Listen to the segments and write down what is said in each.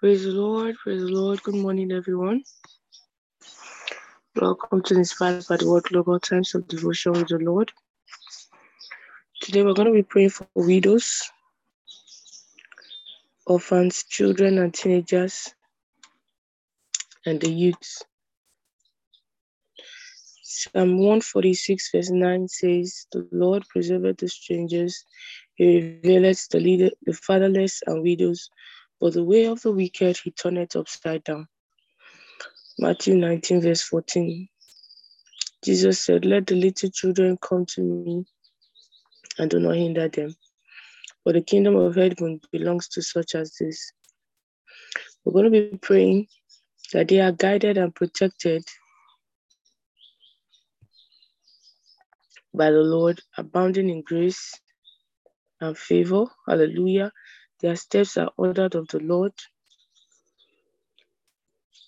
Praise the Lord, praise the Lord. Good morning, everyone. Welcome to Inspired by the Word Global Times of Devotion with the Lord. Today we're going to be praying for widows, orphans, children, and teenagers, and the youths. Psalm 146, verse 9 says, The Lord preserveth the strangers, he revealeth the leader, the fatherless and widows, but the way of the wicked he turneth upside down. Matthew 19, verse 14. Jesus said, Let the little children come to me and do not hinder them, for the kingdom of heaven belongs to such as this. We're going to be praying that they are guided and protected by the Lord, abounding in grace and favor. Hallelujah. Their steps are ordered of the Lord.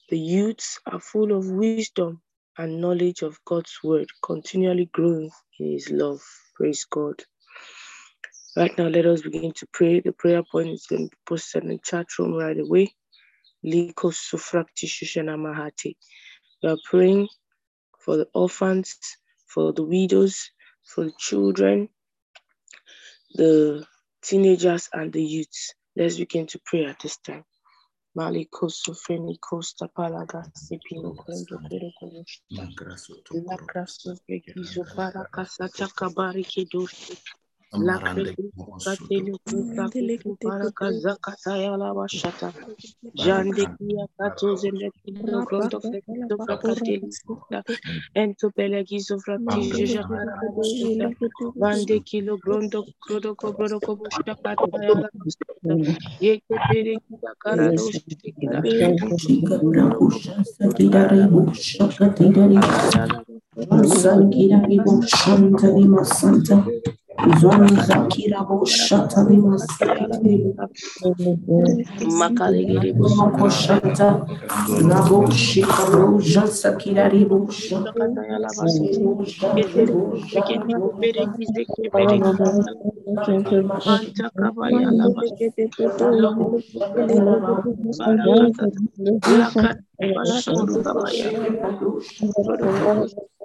The youths are full of wisdom and knowledge of God's word, continually growing in his love. Praise God. Right now, let us begin to pray. The prayer point is going to be posted in the chat room right away. Liko Mahati. We are praying for the orphans, for the widows, for the children, the teenagers, and the youths. Let's begin to pray at this time. Maliko Sufreni Costa Palaga Sipino Kondo Kodo La Krasu Frekizo Para Kasata Kabari Kidoshi La Katelu Kuka Para Kazaka Tayala Washata Jande Kia Kato Zemekino Grondo Frekizo Frakateli Ento Pelegizo Fraktijo Jakara Vande Kilo Grondo Krodo Kobrodo Kobushta Katayala Yeke Pere Kita Karado Shikila Makalegere Moko shanta, labo shika roja sakira ribo shanta, Manta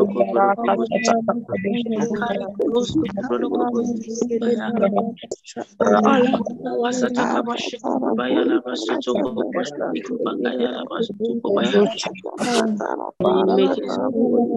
logo barakata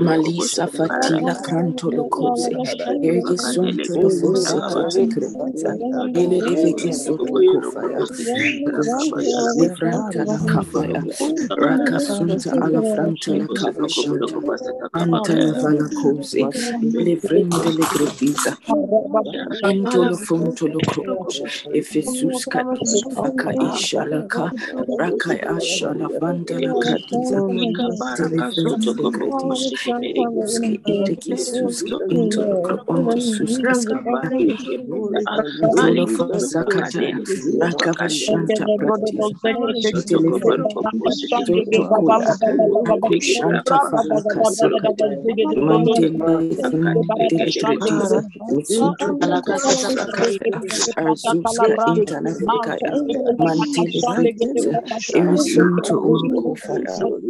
malisa fatila kanto lokose erge sonto lo fose keteke ele deveke soto kofaya livranta la kafaya raka sunta ala franta la kavashanta anta la vala kose livrende le grediza Anto lo fonto lo croce e fesus faka isha la ka raka asha la vanda la gradiza telefrente le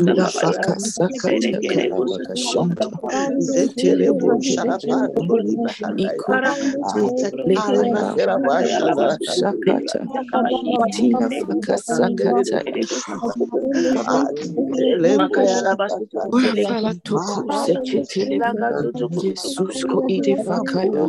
ite ki suske into lo croponto suske skapa Tolo fasakata raka vashanta pratiza telefrente Toto koya akushanta falaka sekata mantele frente le grediza Usuntu Arzuska Intanafrikaya Mantele Fritiza Irisunto Urukufara Rakashunto Mantala baka sunti Loko ondo kisunti Mantele varakosi Ntula faka sakata kalabaka shanta Zetele bojele Iko Lekana Sakata Itina faka sakata Wafala toko seketele Jesus ko ide fakaya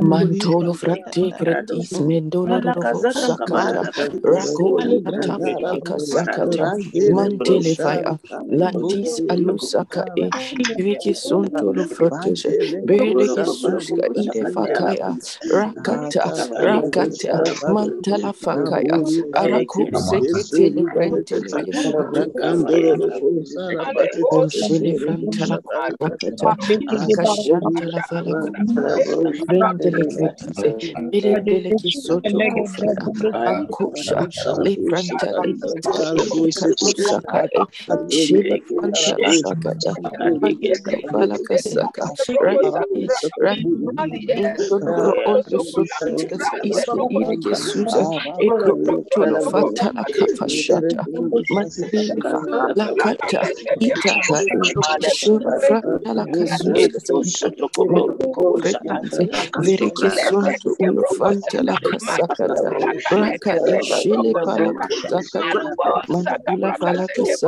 Mantolo frate gratis mendolo rovo sakata Rakoli ataka sakata Mantele fire Lantis alusaka e Riki sontolo froteje Bere Jesuska ide fakaya Rakata Rakata Mantala fakaya Araku seketele brentele Onshele frantala rakata Akashantala falaku Vendele kretize Vendele kisoto kofraya Akusha Leprantala Katusaka Shile frantala fakata Falakasaka Right Right Indoloro ondo sotikas iske ire Jesusa Eko tolo fatala kapashata Mandilifa Lakata Itaka Shura Fratala Kasuska Vereke Sunto Ulofanta la Kasakata Raka Ishile Palakasakata Mandula Falakasa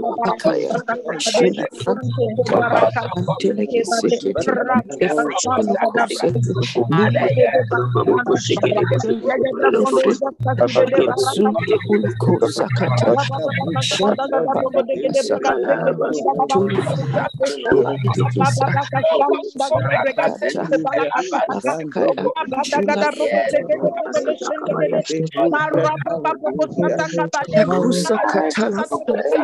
Ilefrete Borodoko Vosekete Ikide Vakaya Malusa Fatila Kasonte Ekre Intelike Tufa Anta Sumko Kofaya Shanta Parako Sakata Intelikriti Verde Suske Intoloko Rosa Akaya Shila Fanta Antelike Sekete Efroloko Sekete Sunte Sakata Sakata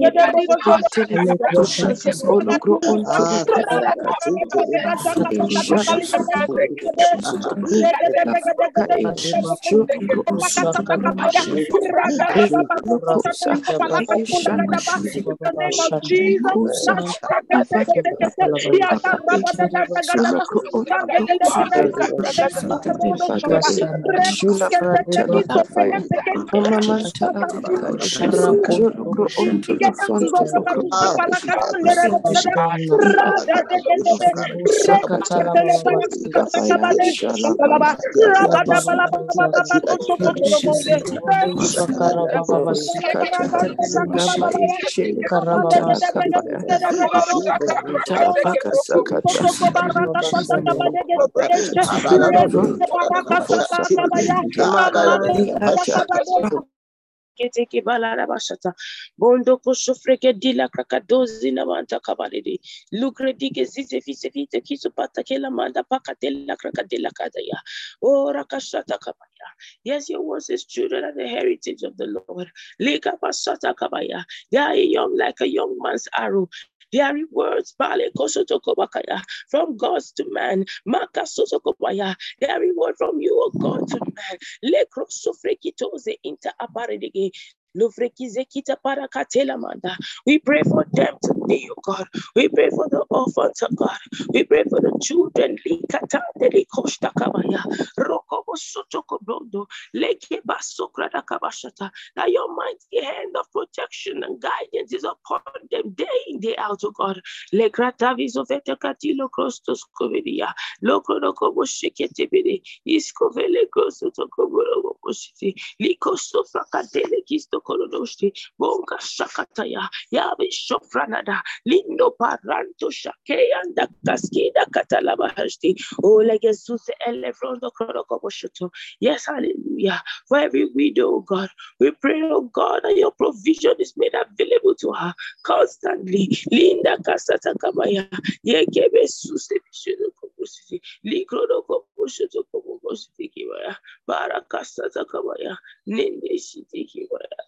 la kisoto kofaya Jolo pro ontosa Shele ekrekisa Tele kisoto Shiki braka brozata. Tele frente Shishka Intala baka shanta Tele frente Ezo Lufata Presente ilekata Bende lefundese Sunte ulokos Kushata Aladosha Esulo conto lo crocosha Intele frente le cratiza Fontu Ashante Kushata Bende Vakaya Sunte ilekatiza Kesonto Tele crodosha Rodoko Sakata Ka Ologro onto Shula Fratella Fire. Kete ke bashata. Bondo dila na manta. Lukre zize fise pata manda. Oh rakashata kabaya. Yes, your word says children are the heritage of the Lord. Lika basata kabaya. They are young like a young man's arrow. Their rewards, from God to man. Makasotokobaya. Their reward from you, O God, to man. We pray for them today, oh God. We pray for the orphans, oh God. We pray for the children. That your mighty hand of protection and guidance is upon them day in, day out, oh God. Liko sofra kadele kisto kolodoshti. Bonga shakataya. Yabe shofranada. Lindo paranto shakeyanda kaskida katalabahashti. Oh, legesus elefrondo korokoboshoto. Yes, hallelujah. For every widow, God, we pray, oh God, that your provision is made available to her constantly. Linda kasata kabaya. Yekebe suse bishono kobositi. Likrodo koboshoto kobositi kibaya. Barakasata kabaya nende shitiki asutu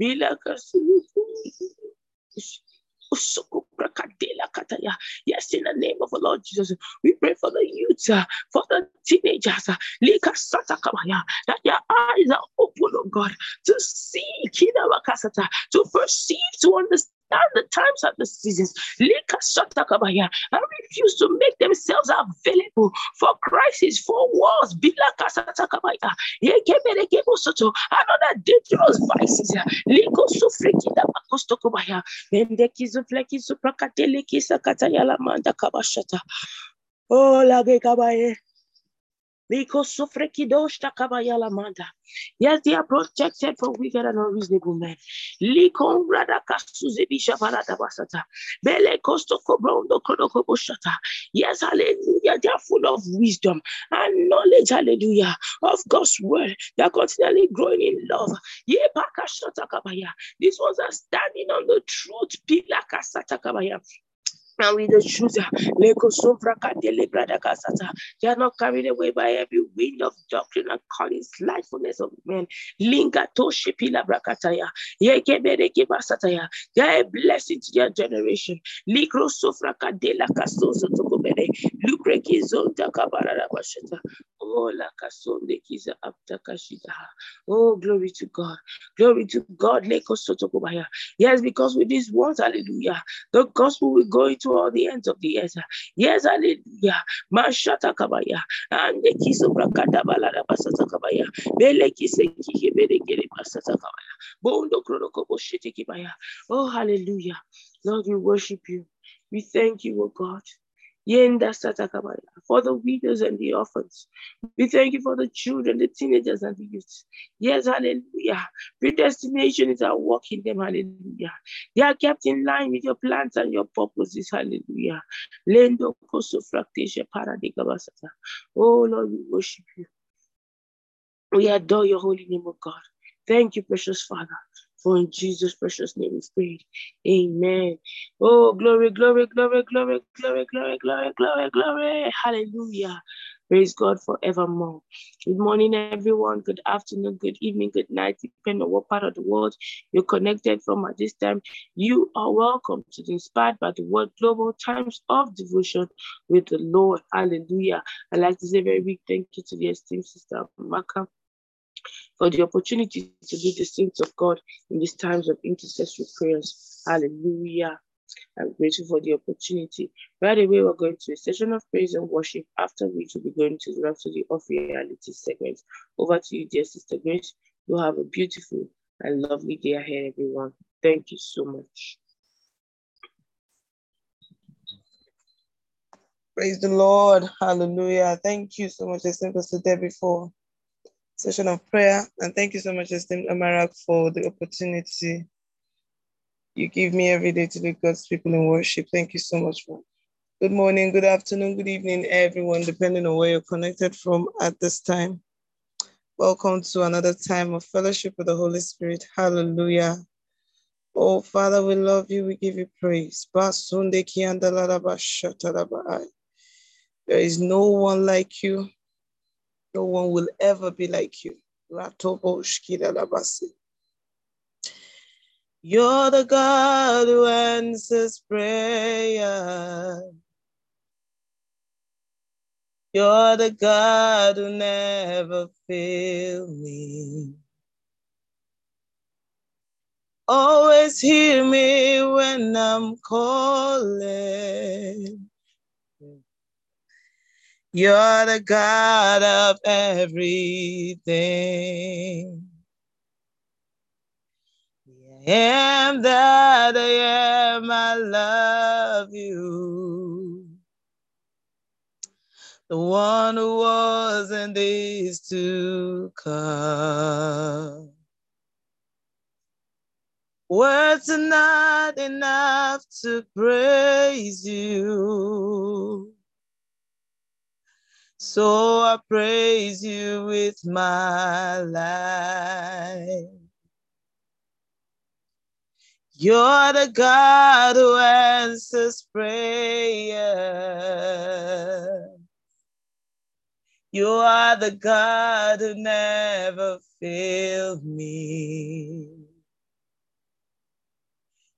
Bila Yes, in the name of the Lord Jesus, we pray for the youth, uh, for the teenagers, uh, that their eyes are open, oh God, to see, to perceive, to understand understand the times and the seasons. I refuse to make themselves available for crisis, for wars. Another dangerous vices. Liko sufreki da makosto kubaya. Bendeki zufleki suprakatele kisa katayala manda kabashata. Oh, lage kabaye. Yes, they are protected from wicked and unreasonable men. Likon rada kasuze bisha balada basata. Bele kosto kobrondo kodokoboshata. Yes, hallelujah. They are full of wisdom and knowledge, hallelujah, of God's word. They are continually growing in love. Ye pakashata kabaya. These ones are standing on the truth. Pilaka kabaya. And with the truth, they are not carried away by every wind of doctrine and calling slightfulness of men. Linga toshi pila brakataya. Yekebereke basataya. They are a blessing to their generation. Likro sofra kadela kasoso tokobere. Lukreki zonta kabarara bashata. Oh. Oh, glory to God. Glory to God. Yes, because with these words, hallelujah, the gospel will go into all the ends of the earth. Yes, hallelujah. Mashata kabaya. And the kiss of Rakata Balada Basata kabaya. Bele kise kike bele kere basata kabaya. Bondo kronokobo shitty kibaya. Oh, hallelujah. Lord, we worship you. We thank you, O God. For the widows and the orphans. We thank you for the children, the teenagers, and the youths. Yes, hallelujah. Predestination is our work in them, hallelujah. They are kept in line with your plans and your purposes, hallelujah. Lendo koso fractation paradigabasata. Oh Lord, we worship you. We adore your holy name, of God. Thank you, precious Father. For in Jesus' precious name we pray. Amen. Oh, glory, glory, glory, glory, glory, glory, glory, glory, glory. Hallelujah. Praise God forevermore. Good morning, everyone. Good afternoon, good evening, good night, depending on what part of the world you're connected from at this time. You are welcome to the Inspired by the Word Global Times of Devotion with the Lord. Hallelujah. I'd like to say a very big thank you to the esteemed sister Maka for the opportunity to be the saints of God in these times of intercessory prayers. Hallelujah. I'm grateful for the opportunity. Right away, we're going to a session of praise and worship, after which we'll be going to the Rhapsody of Reality segment. Over to you, dear Sister Grace. You have a beautiful and lovely day ahead, everyone. Thank you so much. Praise the Lord. Hallelujah. Thank you so much, Pastor Debbie, for session of prayer. And thank you so much, esteemed Amarak, for the opportunity you give me every day to lead God's people in worship. Thank you so much for good morning, good afternoon, good evening, everyone, depending on where you're connected from at this time. Welcome to another time of fellowship with the Holy Spirit. Hallelujah. Oh, Father, we love you. We give you praise. There is no one like you. No one will ever be like you. You're the God who answers prayer. You're the God who never fail me. Always hear me when I'm calling. You're the God of everything. I am that I am, I love you. The one who was and is to come. Words are not enough to praise you. So I praise you with my life. You're the God who answers prayer. You are the God who never failed me.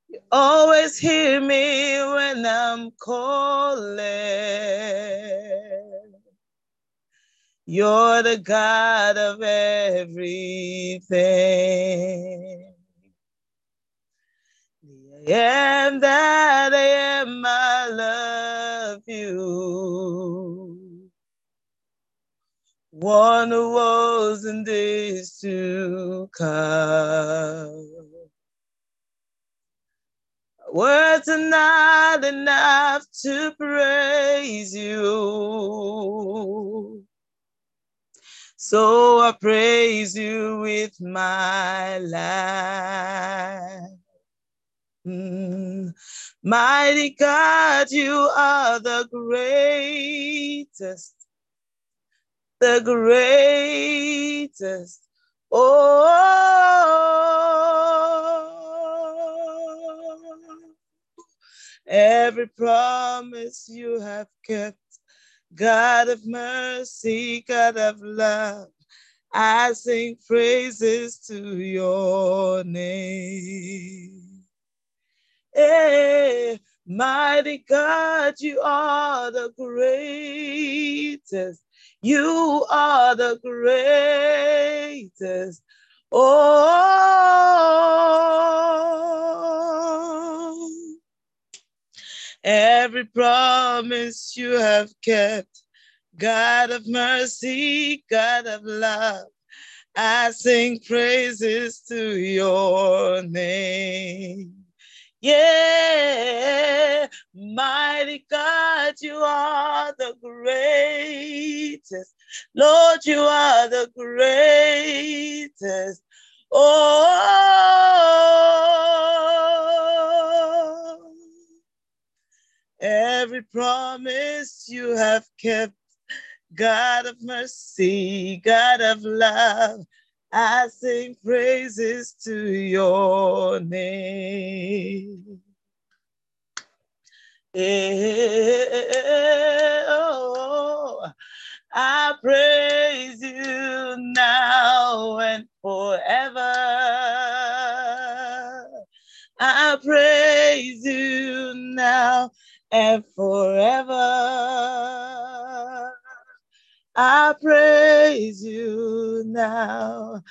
You always hear me when I'm calling. You're the God of everything. I am that I am, I love you. One who was and is to come. Words are not enough to praise you. So I praise you with my life. Mm. Mighty God, you are the greatest, the greatest. Oh, every promise you have kept, God of mercy, God of love. I sing praises to your name. Hey, mighty God, you are the greatest. You are the greatest. Oh, every promise you have kept, God of mercy, God of love. I sing praises to your name. Yeah, mighty God, you are the greatest. Lord, you are the greatest. Oh, every promise you have kept, God of mercy, God of love. I sing praises to your name. Eh, oh, I praise you now and forever. I praise you now and forever. I praise you now.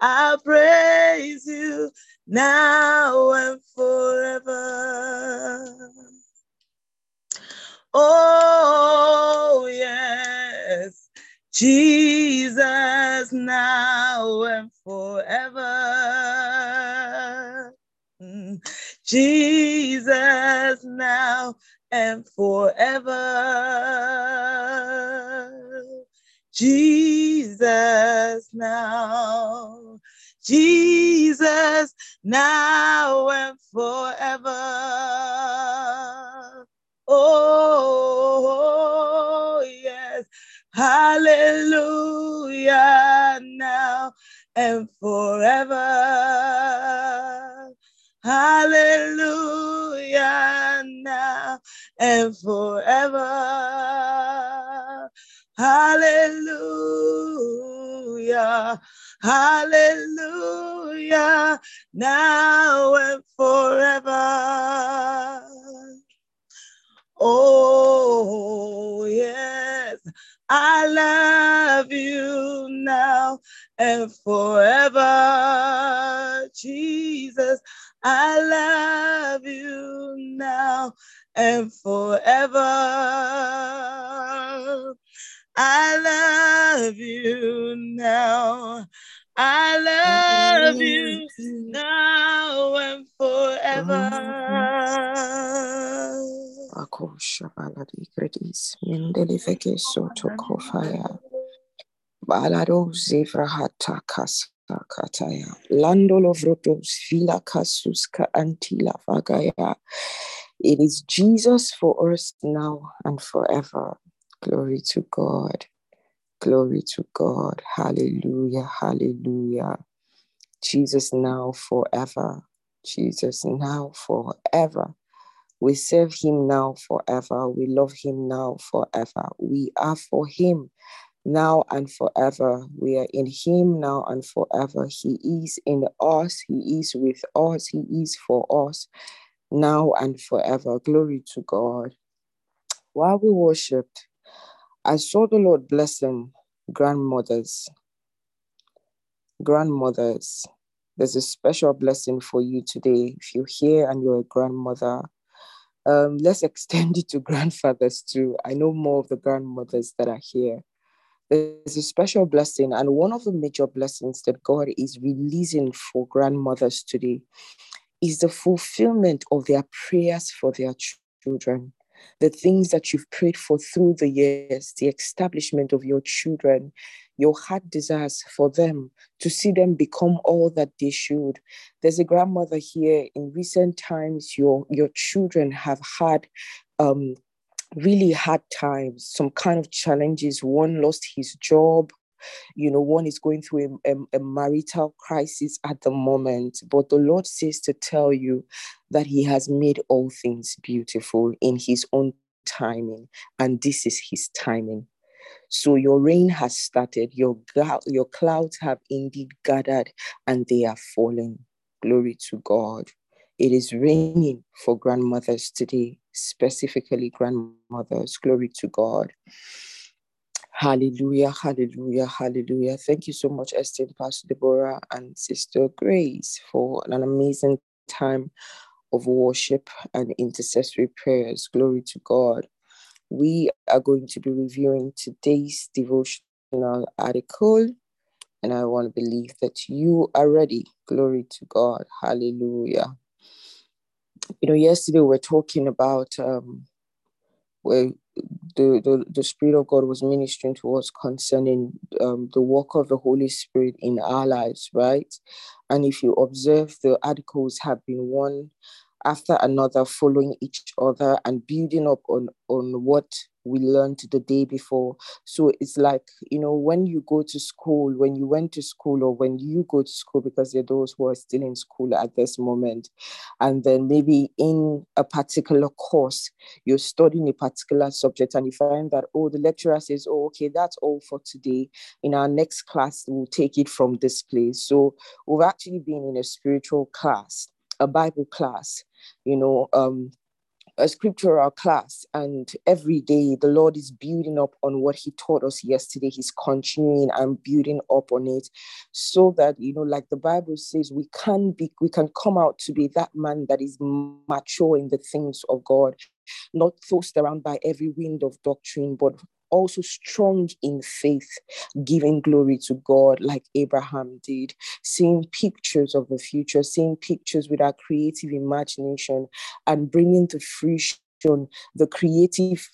I praise you now and forever. Oh, yes, Jesus now and forever. Mm. Jesus now and forever. Jesus now, Jesus now and forever. Oh, yes, hallelujah now and forever. Hallelujah now and forever. Hallelujah. Hallelujah. Now and forever. Oh, yes. I love you now and forever. Jesus, I love you now and forever. I love you now. I love you mm-hmm. now and forever. Mm-hmm. Akosha mendeli soto kofaya kasa kataya lando lovrotos vila antila vagaya. It is Jesus for us now and forever. Glory to God. Glory to God. Hallelujah. Hallelujah. Jesus now forever. Jesus now forever. We serve him now forever. We love him now forever. We are for him now and forever. We are in him now and forever. He is in us. He is with us. He is for us now and forever. Glory to God. While we worshiped, I saw the Lord blessing grandmothers. Grandmothers, there's a special blessing for you today. If you're here and you're a grandmother, um, let's extend it to grandfathers too. I know more of the grandmothers that are here. There's a special blessing, and one of the major blessings that God is releasing for grandmothers today is the fulfillment of their prayers for their children the things that you've prayed for through the years, the establishment of your children, your heart desires for them to see them become all that they should. There's a grandmother here. In recent times, your your children have had um, really hard times, some kind of challenges. One lost his job, you know, one is going through a, a, a, marital crisis at the moment, but the Lord says to tell you that He has made all things beautiful in His own timing, and this is His timing. So your rain has started, your, your clouds have indeed gathered, and they are falling. Glory to God. It is raining for grandmothers today, specifically grandmothers. Glory to God. Hallelujah, hallelujah, hallelujah. Thank you so much, Esther, Pastor Deborah, and Sister Grace for an amazing time of worship and intercessory prayers. Glory to God. We are going to be reviewing today's devotional article, and I want to believe that you are ready. Glory to God. Hallelujah. You know, yesterday we are talking about um, where the, the, the Spirit of God was ministering to us concerning um, the work of the Holy Spirit in our lives, right? And if you observe, the articles have been one after another, following each other and building up on, on what we learned the day before. So it's like, you know, when you go to school, when you went to school, or when you go to school, because there are those who are still in school at this moment, and then maybe in a particular course, you're studying a particular subject, and you find that, oh, the lecturer says, oh, okay, that's all for today. In our next class, we'll take it from this place. So we've actually been in a spiritual class, a Bible class, you know, um, a scriptural class and every day the lord is building up on what he taught us yesterday. He's continuing and building up on it so that you know like the bible says we can be we can come out to be that man that is mature in the things of god not tossed around by every wind of doctrine but also strong in faith, giving glory to God like Abraham did, seeing pictures of the future, seeing pictures with our creative imagination, and bringing to fruition the creative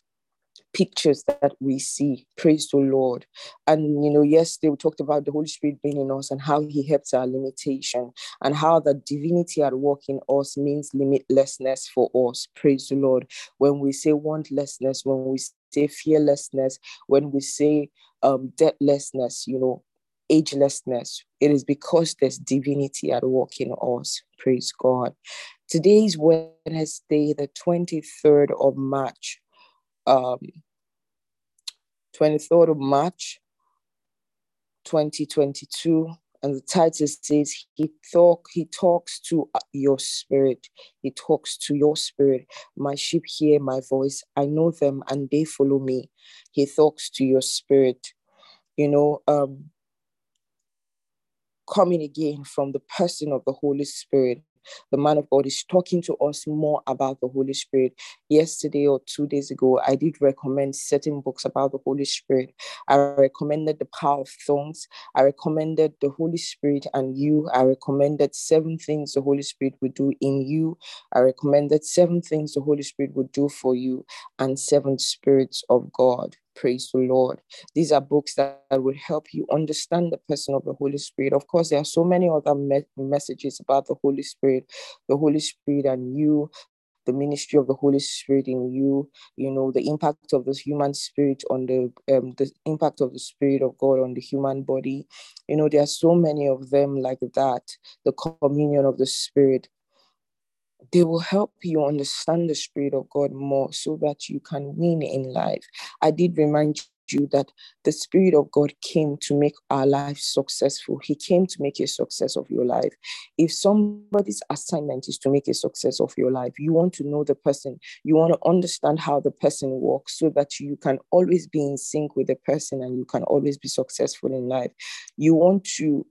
pictures that we see. Praise the Lord. And, you know, yesterday we talked about the Holy Spirit being in us and how he helps our limitation and how the divinity at work in us means limitlessness for us. Praise the Lord. When we say wantlessness, when we say fearlessness, when we say um, deathlessness, you know, agelessness, it is because there's divinity at work in us. Praise God. Today is Wednesday, the 23rd of March um, 23rd of March 2022 and the title says he talk he talks to uh, your spirit. He talks to your spirit. My sheep hear my voice. I know them and they follow me. He talks to your spirit. You know um coming again from the person of the holy spirit the man of God is talking to us more about the Holy Spirit. Yesterday or two days ago, I did recommend certain books about the Holy Spirit. I recommended The Power of Tongues. I recommended The Holy Spirit and You. I recommended seven things the Holy Spirit would do in you. I recommended seven things the Holy Spirit would do for you and seven spirits of God. Praise the Lord. These are books that, that will help you understand the person of the Holy Spirit. Of course, there are so many other me- messages about the Holy Spirit, the Holy Spirit and you, the ministry of the Holy Spirit in you, you know, the impact of the human spirit on the um, the impact of the Spirit of God on the human body. You know, there are so many of them like that. The communion of the Spirit, they will help you understand the Spirit of God more so that you can win in life. I did remind you that the Spirit of God came to make our life successful. He came to make a success of your life. If somebody's assignment is to make a success of your life, you want to know the person, you want to understand how the person works so that you can always be in sync with the person and you can always be successful in life. You want to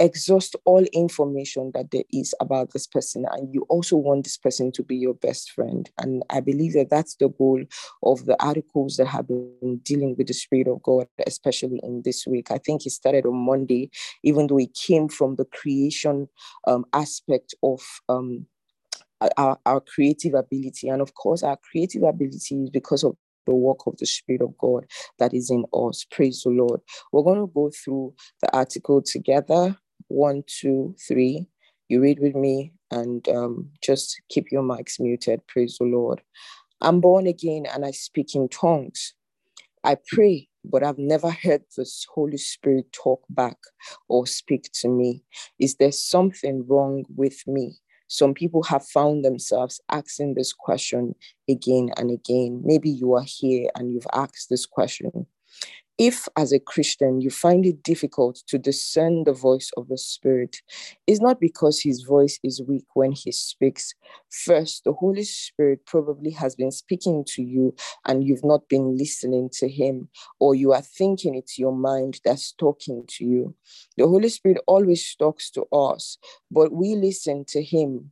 exhaust all information that there is about this person and you also want this person to be your best friend and i believe that that's the goal of the articles that have been dealing with the spirit of god especially in this week i think it started on monday even though it came from the creation um, aspect of um, our, our creative ability and of course our creative ability is because of the work of the Spirit of God that is in us. Praise the Lord. We're going to go through the article together one, two, three. You read with me and um, just keep your mics muted. Praise the Lord. I'm born again and I speak in tongues. I pray, but I've never heard the Holy Spirit talk back or speak to me. Is there something wrong with me? Some people have found themselves asking this question again and again. Maybe you are here and you've asked this question if as a Christian you find it difficult to discern the voice of the Spirit, it's not because his voice is weak when he speaks. First, the Holy Spirit probably has been speaking to you and you've not been listening to him, or you are thinking it's your mind that's talking to you. The Holy Spirit always talks to us, but we listen to him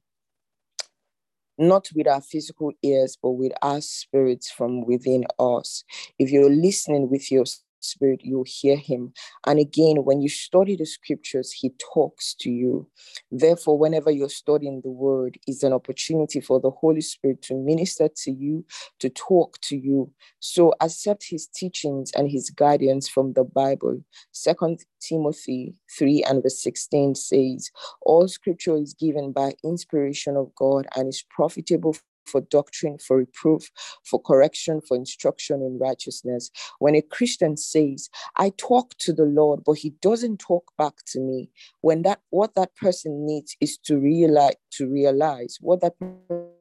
not with our physical ears, but with our spirits from within us. If you're listening with your Spirit, you'll hear him. And again, when you study the scriptures, he talks to you. Therefore, whenever you're studying the word, is an opportunity for the Holy Spirit to minister to you, to talk to you. So accept his teachings and his guidance from the Bible. Second Timothy 3 and verse 16 says, All scripture is given by inspiration of God and is profitable for doctrine, for reproof, for correction, for instruction in righteousness. When a Christian says, I talk to the Lord, but he doesn't talk back to me, when that what that person needs is to realize to realize what that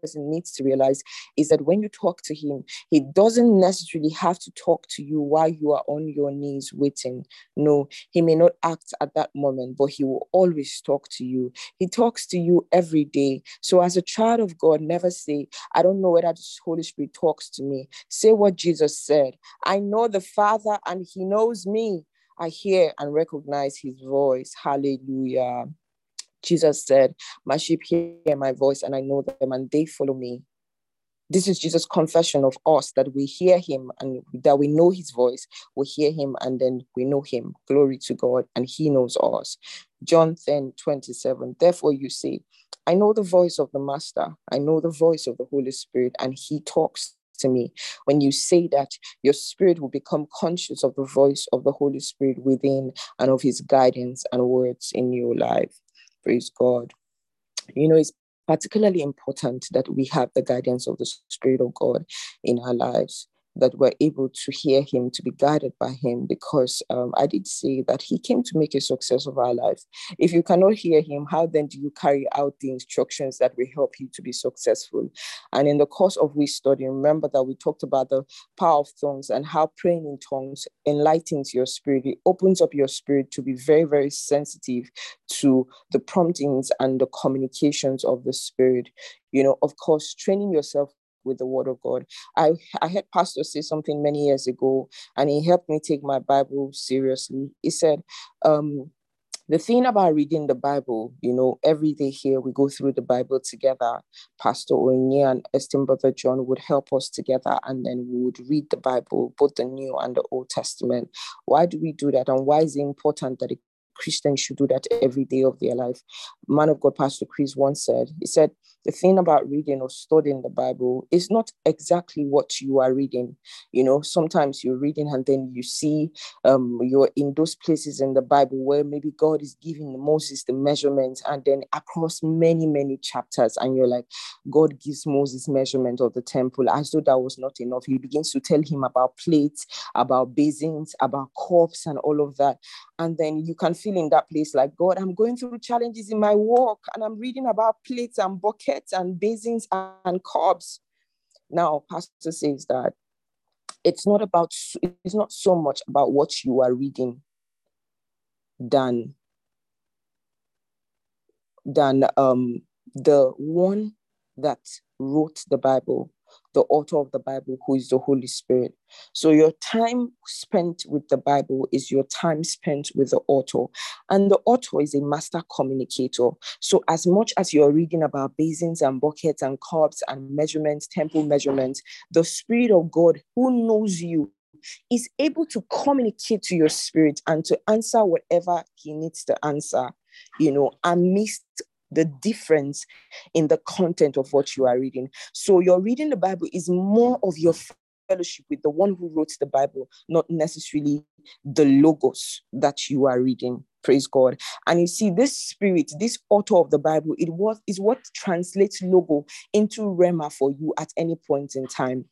person needs to realize is that when you talk to him, he doesn't necessarily have to talk to you while you are on your knees waiting. No, he may not act at that moment, but he will always talk to you. He talks to you every day. So as a child of God, never say, I don't know whether the Holy Spirit talks to me. Say what Jesus said. I know the Father and he knows me. I hear and recognize his voice. Hallelujah. Jesus said, My sheep hear my voice and I know them and they follow me. This is Jesus' confession of us that we hear him and that we know his voice. We hear him and then we know him. Glory to God, and he knows us. John 10 27. Therefore, you say, I know the voice of the Master, I know the voice of the Holy Spirit, and he talks to me. When you say that, your spirit will become conscious of the voice of the Holy Spirit within and of his guidance and words in your life. Praise God. You know, it's particularly important that we have the guidance of the Spirit of God in our lives that we're able to hear him, to be guided by him, because um, I did say that he came to make a success of our life. If you cannot hear him, how then do you carry out the instructions that will help you to be successful? And in the course of we study, remember that we talked about the power of tongues and how praying in tongues enlightens your spirit. It opens up your spirit to be very, very sensitive to the promptings and the communications of the spirit. You know, of course, training yourself with the word of God. I, I heard Pastor say something many years ago, and he helped me take my Bible seriously. He said, um, the thing about reading the Bible, you know, every day here we go through the Bible together. Pastor Onye and esteemed brother John would help us together, and then we would read the Bible, both the New and the Old Testament. Why do we do that, and why is it important that a Christian should do that every day of their life? Man of God, Pastor Chris once said, he said, the thing about reading or studying the Bible is not exactly what you are reading. You know, sometimes you're reading and then you see um, you're in those places in the Bible where maybe God is giving Moses the measurements and then across many, many chapters, and you're like, God gives Moses measurement of the temple as though that was not enough. He begins to tell him about plates, about basins, about cups, and all of that. And then you can feel in that place like, God, I'm going through challenges in my work, and I'm reading about plates and buckets and basins and cups. Now, Pastor says that it's not about it's not so much about what you are reading than than um the one that wrote the Bible the author of the Bible, who is the Holy Spirit. So your time spent with the Bible is your time spent with the author. And the author is a master communicator. So as much as you're reading about basins and buckets and cups and measurements, temple measurements, the Spirit of God who knows you is able to communicate to your spirit and to answer whatever he needs to answer, you know, amidst the difference in the content of what you are reading. So, your reading the Bible is more of your fellowship with the one who wrote the Bible, not necessarily the logos that you are reading. Praise God. And you see, this spirit, this author of the Bible, it was is what translates logo into Rhema for you at any point in time.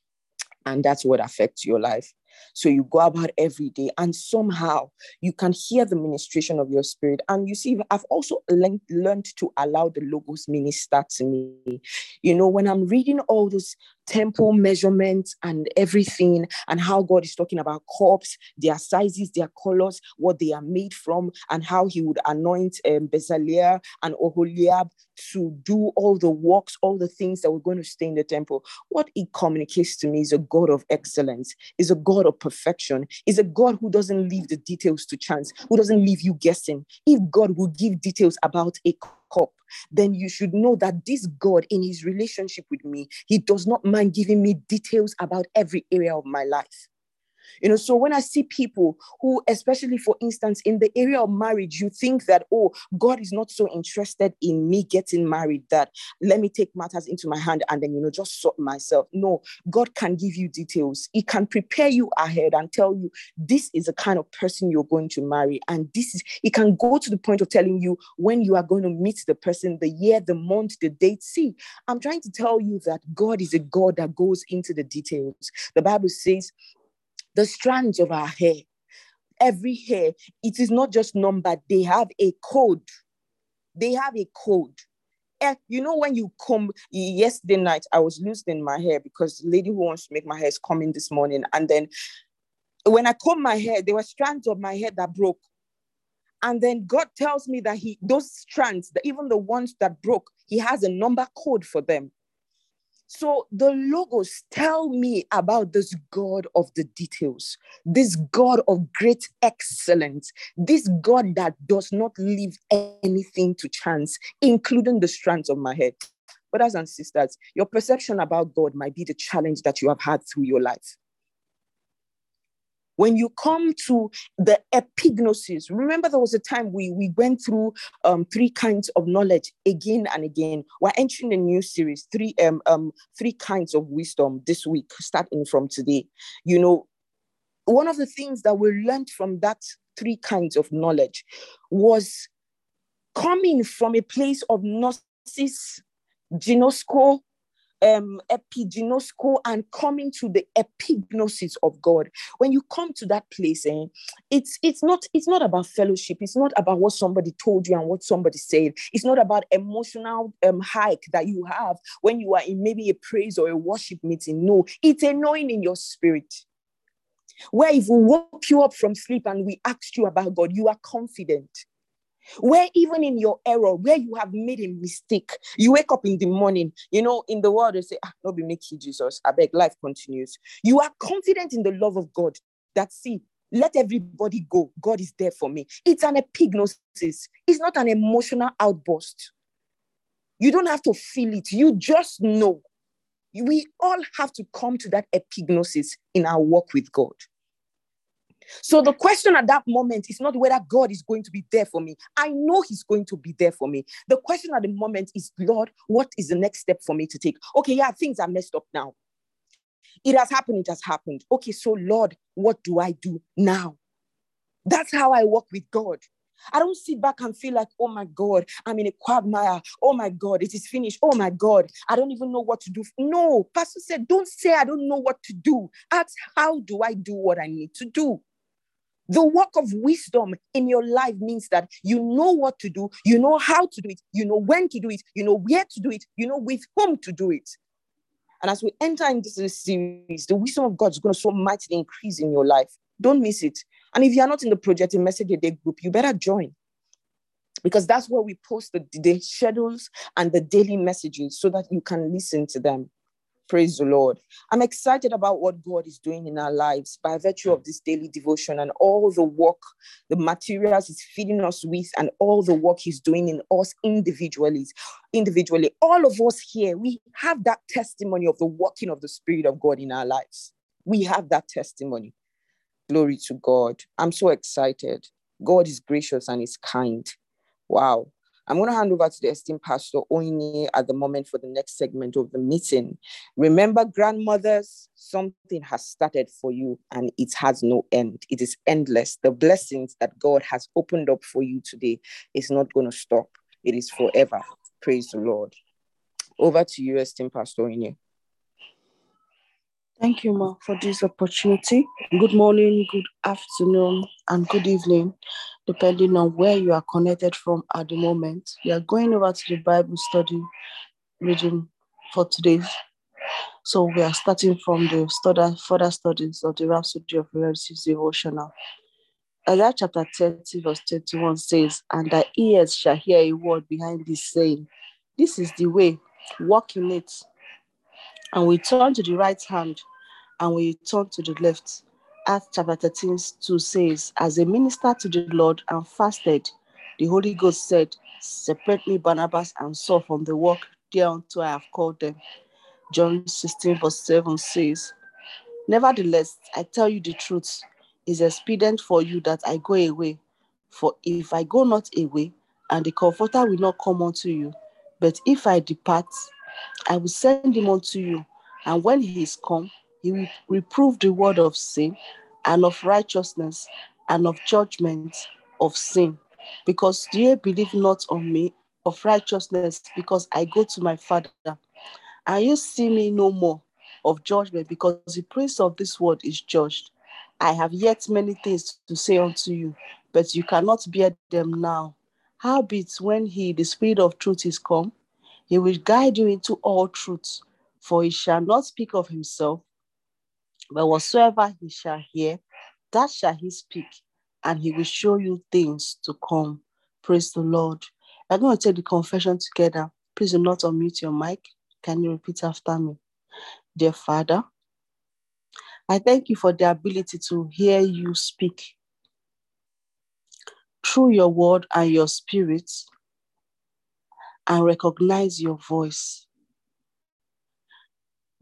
And that's what affects your life. So you go about every day, and somehow you can hear the ministration of your spirit. And you see, I've also learned, learned to allow the logos minister to me. You know, when I'm reading all those temple measurements and everything, and how God is talking about cups, their sizes, their colors, what they are made from, and how He would anoint um, Bezalel and Oholiab to do all the works, all the things that were going to stay in the temple. What it communicates to me is a God of excellence, is a God of perfection, is a God who doesn't leave the details to chance, who doesn't leave you guessing. If God will give details about a cup, then you should know that this God, in his relationship with me, he does not mind giving me details about every area of my life. You know, so when I see people who, especially for instance, in the area of marriage, you think that, oh, God is not so interested in me getting married that let me take matters into my hand and then, you know, just sort myself. No, God can give you details. He can prepare you ahead and tell you this is the kind of person you're going to marry. And this is, he can go to the point of telling you when you are going to meet the person, the year, the month, the date. See, I'm trying to tell you that God is a God that goes into the details. The Bible says, the strands of our hair, every hair, it is not just numbered, they have a code. They have a code. Eh, you know, when you come yesterday night, I was losing my hair because the lady who wants to make my hair is coming this morning. And then when I comb my hair, there were strands of my hair that broke. And then God tells me that He those strands, that even the ones that broke, He has a number code for them. So the logos tell me about this God of the details, this God of great excellence, this God that does not leave anything to chance, including the strands of my head. Brothers and sisters, your perception about God might be the challenge that you have had through your life. When you come to the epignosis, remember there was a time we, we went through um, three kinds of knowledge again and again. We're entering a new series, three um, um three kinds of wisdom this week, starting from today. You know, one of the things that we learned from that three kinds of knowledge was coming from a place of gnosis, ginosko, um, epiginosko, and coming to the epignosis of God. When you come to that place, eh, it's it's not it's not about fellowship. It's not about what somebody told you and what somebody said. It's not about emotional um, hike that you have when you are in maybe a praise or a worship meeting. No, it's a knowing in your spirit. Where if we woke you up from sleep and we asked you about God, you are confident where even in your error, where you have made a mistake, you wake up in the morning, you know, in the world, they say, ah, not be making Jesus. I beg, life continues. You are confident in the love of God that, see, let everybody go. God is there for me. It's an epignosis, it's not an emotional outburst. You don't have to feel it, you just know. We all have to come to that epignosis in our walk with God. So the question at that moment is not whether God is going to be there for me. I know He's going to be there for me. The question at the moment is, Lord, what is the next step for me to take? Okay, yeah, things are messed up now. It has happened, it has happened. Okay, so Lord, what do I do now? That's how I work with God. I don't sit back and feel like, oh my God, I'm in a quagmire. Oh my God, it is finished. Oh my God, I don't even know what to do. No, Pastor said, don't say I don't know what to do. Ask, how do I do what I need to do? The work of wisdom in your life means that you know what to do, you know how to do it, you know when to do it, you know where to do it, you know with whom to do it. And as we enter into this series, the wisdom of God is going to so mightily increase in your life. Don't miss it. And if you're not in the project in message a day group, you better join. Because that's where we post the, the schedules and the daily messages so that you can listen to them. Praise the Lord. I'm excited about what God is doing in our lives by virtue of this daily devotion and all the work, the materials He's feeding us with, and all the work He's doing in us individually. Individually, all of us here, we have that testimony of the working of the Spirit of God in our lives. We have that testimony. Glory to God. I'm so excited. God is gracious and is kind. Wow. I'm going to hand over to the esteemed Pastor Oini at the moment for the next segment of the meeting. Remember, grandmothers, something has started for you and it has no end. It is endless. The blessings that God has opened up for you today is not going to stop, it is forever. Praise the Lord. Over to you, esteemed Pastor Oini. Thank you, Ma, for this opportunity. Good morning, good afternoon, and good evening, depending on where you are connected from at the moment. We are going over to the Bible study reading for today. So we are starting from the further studies of the Rhapsody of Realities devotional. Isaiah chapter 30, verse 21 says, And thy ears shall hear a word behind this saying, This is the way, walk in it and we turn to the right hand and we turn to the left. Acts chapter 13, 2 says, As a minister to the Lord and fasted, the Holy Ghost said, Separate me, Barnabas and Saul, from the work thereunto I have called them. John 16, verse 7 says, Nevertheless, I tell you the truth, it's expedient for you that I go away. For if I go not away, and the Comforter will not come unto you, but if I depart, I will send him unto you. And when he is come, he will reprove the word of sin and of righteousness and of judgment of sin. Because ye believe not on me of righteousness, because I go to my Father. And you see me no more of judgment, because the prince of this world is judged. I have yet many things to say unto you, but you cannot bear them now. Howbeit, when he, the Spirit of truth, is come, he will guide you into all truth, for he shall not speak of himself, but whatsoever he shall hear, that shall he speak, and he will show you things to come. Praise the Lord. I'm going to take the confession together. Please do not unmute your mic. Can you repeat after me? Dear Father, I thank you for the ability to hear you speak. Through your word and your spirit, and recognize your voice.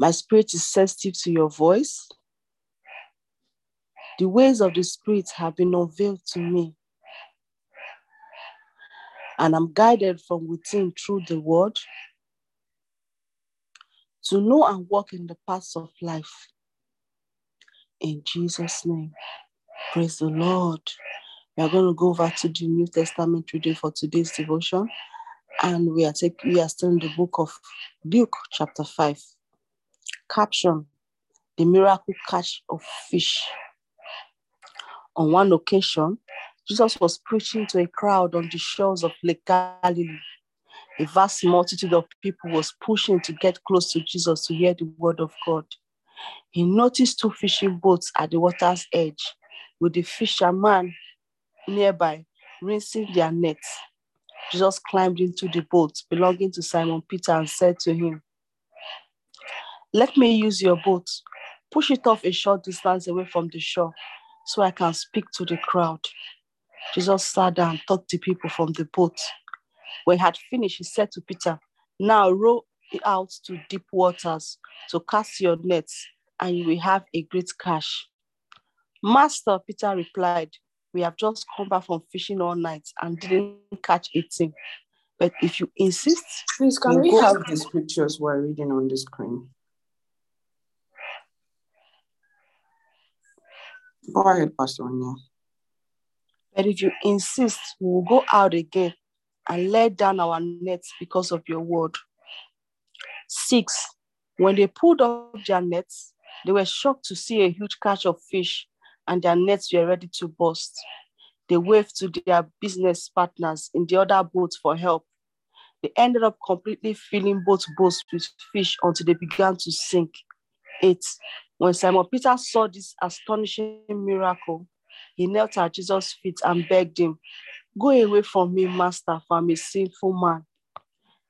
My spirit is sensitive to your voice. The ways of the Spirit have been unveiled to me. And I'm guided from within through the word to know and walk in the paths of life. In Jesus' name, praise the Lord. We are going to go over to the New Testament reading for today's devotion, and we are taking we are still in the book of Luke, chapter 5. Caption The miracle catch of fish. On one occasion, Jesus was preaching to a crowd on the shores of Lake Galilee. A vast multitude of people was pushing to get close to Jesus to hear the word of God. He noticed two fishing boats at the water's edge, with the fisherman nearby rinsing their nets. Jesus climbed into the boat belonging to Simon Peter and said to him, Let me use your boat. Push it off a short distance away from the shore so I can speak to the crowd. Jesus sat down and taught the people from the boat. When he had finished, he said to Peter, Now row out to deep waters to cast your nets, and you will have a great catch. Master, Peter replied, We have just come back from fishing all night and didn't catch a thing. But if you insist, Please, can we'll we have the scriptures we're reading on the screen? Go ahead, Pastor Anya. But if you insist, we will go out again and let down our nets because of your word. Six, when they pulled up their nets, they were shocked to see a huge catch of fish and their nets were ready to burst. They waved to their business partners in the other boats for help. They ended up completely filling both boats with fish until they began to sink. Eight, when Simon Peter saw this astonishing miracle, he knelt at Jesus' feet and begged him, Go away from me, Master, for I'm a sinful man.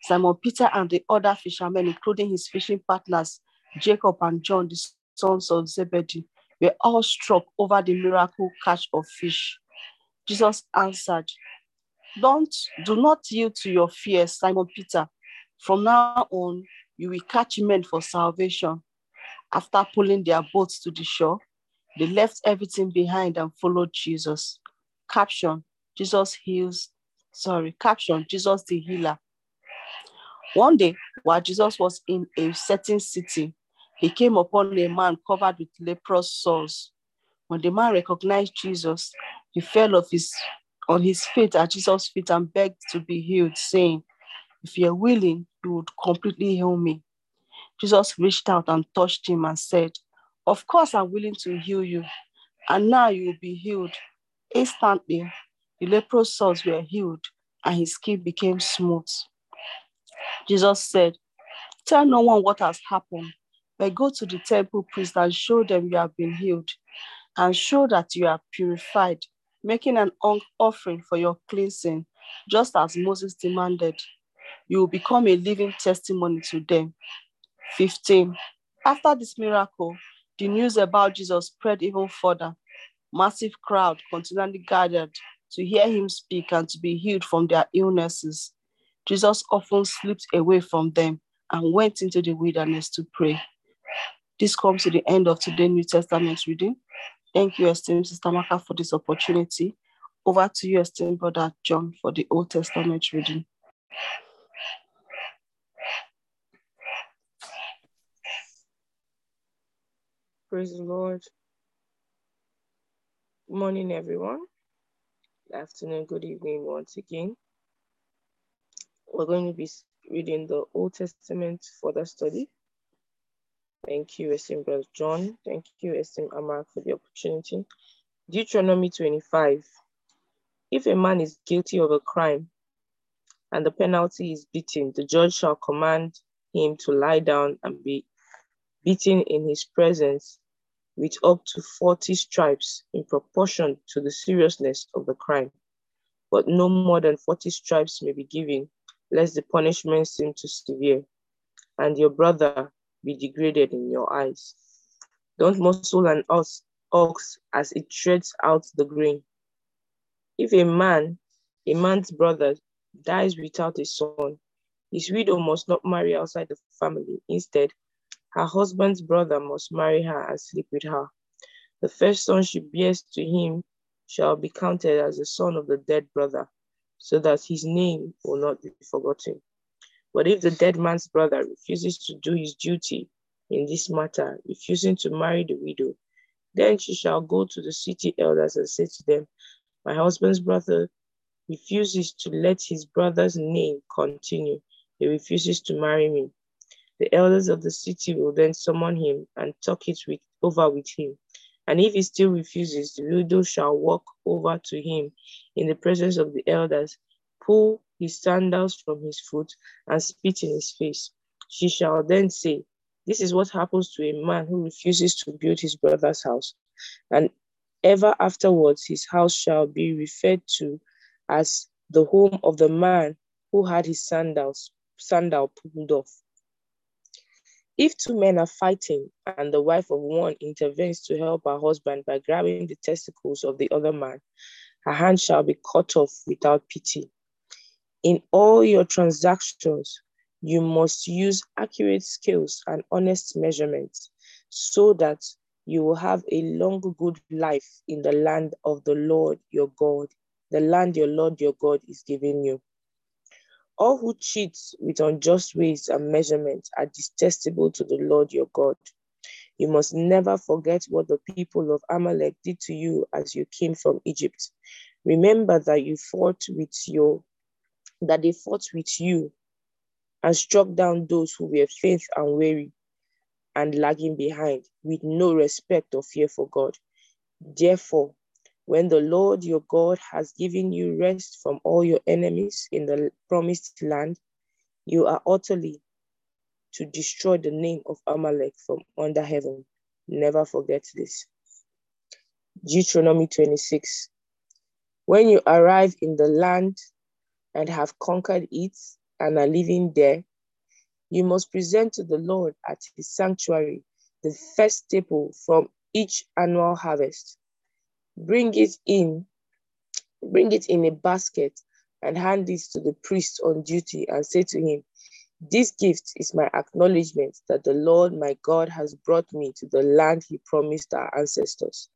Simon Peter and the other fishermen, including his fishing partners, Jacob and John, the sons of Zebedee, were all struck over the miracle catch of fish. Jesus answered, Don't do not yield to your fears, Simon Peter. From now on, you will catch men for salvation. After pulling their boats to the shore, they left everything behind and followed Jesus. Caption Jesus heals, sorry, caption Jesus the healer. One day, while Jesus was in a certain city, he came upon a man covered with leprous sores. When the man recognized Jesus, he fell off his, on his feet at Jesus' feet and begged to be healed, saying, If you're willing, you would completely heal me. Jesus reached out and touched him and said, Of course, I'm willing to heal you. And now you will be healed. Instantly, the leprous sores were healed and his skin became smooth. Jesus said, Tell no one what has happened, but go to the temple priest and show them you have been healed, and show that you are purified, making an offering for your cleansing, just as Moses demanded. You will become a living testimony to them. 15. After this miracle, the news about Jesus spread even further. Massive crowd continually gathered to hear him speak and to be healed from their illnesses. Jesus often slipped away from them and went into the wilderness to pray. This comes to the end of today's New Testament reading. Thank you, esteemed Sister Maka, for this opportunity. Over to you, esteemed Brother John, for the Old Testament reading. Praise the Lord. Good morning, everyone. Good afternoon, good evening, once again. We're going to be reading the Old Testament for the study. Thank you, esteemed Brother John. Thank you, esteemed Amar, for the opportunity. Deuteronomy 25. If a man is guilty of a crime and the penalty is beating, the judge shall command him to lie down and be beaten in his presence with up to 40 stripes in proportion to the seriousness of the crime. But no more than 40 stripes may be given, lest the punishment seem too severe, and your brother be degraded in your eyes. Don't muzzle an ox, ox as it treads out the grain. If a man, a man's brother, dies without a son, his widow must not marry outside the family. Instead, her husband's brother must marry her and sleep with her. The first son she bears to him shall be counted as the son of the dead brother, so that his name will not be forgotten. But if the dead man's brother refuses to do his duty in this matter, refusing to marry the widow, then she shall go to the city elders and say to them, My husband's brother refuses to let his brother's name continue. He refuses to marry me. The elders of the city will then summon him and talk it with, over with him. And if he still refuses, the widow shall walk over to him in the presence of the elders, pull his sandals from his foot, and spit in his face. She shall then say, This is what happens to a man who refuses to build his brother's house. And ever afterwards, his house shall be referred to as the home of the man who had his sandals sandal pulled off. If two men are fighting and the wife of one intervenes to help her husband by grabbing the testicles of the other man, her hand shall be cut off without pity. In all your transactions, you must use accurate scales and honest measurements so that you will have a long, good life in the land of the Lord your God, the land your Lord your God is giving you. All who cheat with unjust ways and measurements are detestable to the Lord your God. You must never forget what the people of Amalek did to you as you came from Egypt. Remember that you fought with your that they fought with you and struck down those who were faint and weary and lagging behind with no respect or fear for God. Therefore, when the Lord your God has given you rest from all your enemies in the promised land, you are utterly to destroy the name of Amalek from under heaven. Never forget this. Deuteronomy 26. When you arrive in the land and have conquered it and are living there, you must present to the Lord at his sanctuary the first staple from each annual harvest. Bring it in, bring it in a basket and hand it to the priest on duty and say to him, This gift is my acknowledgement that the Lord my God has brought me to the land he promised our ancestors.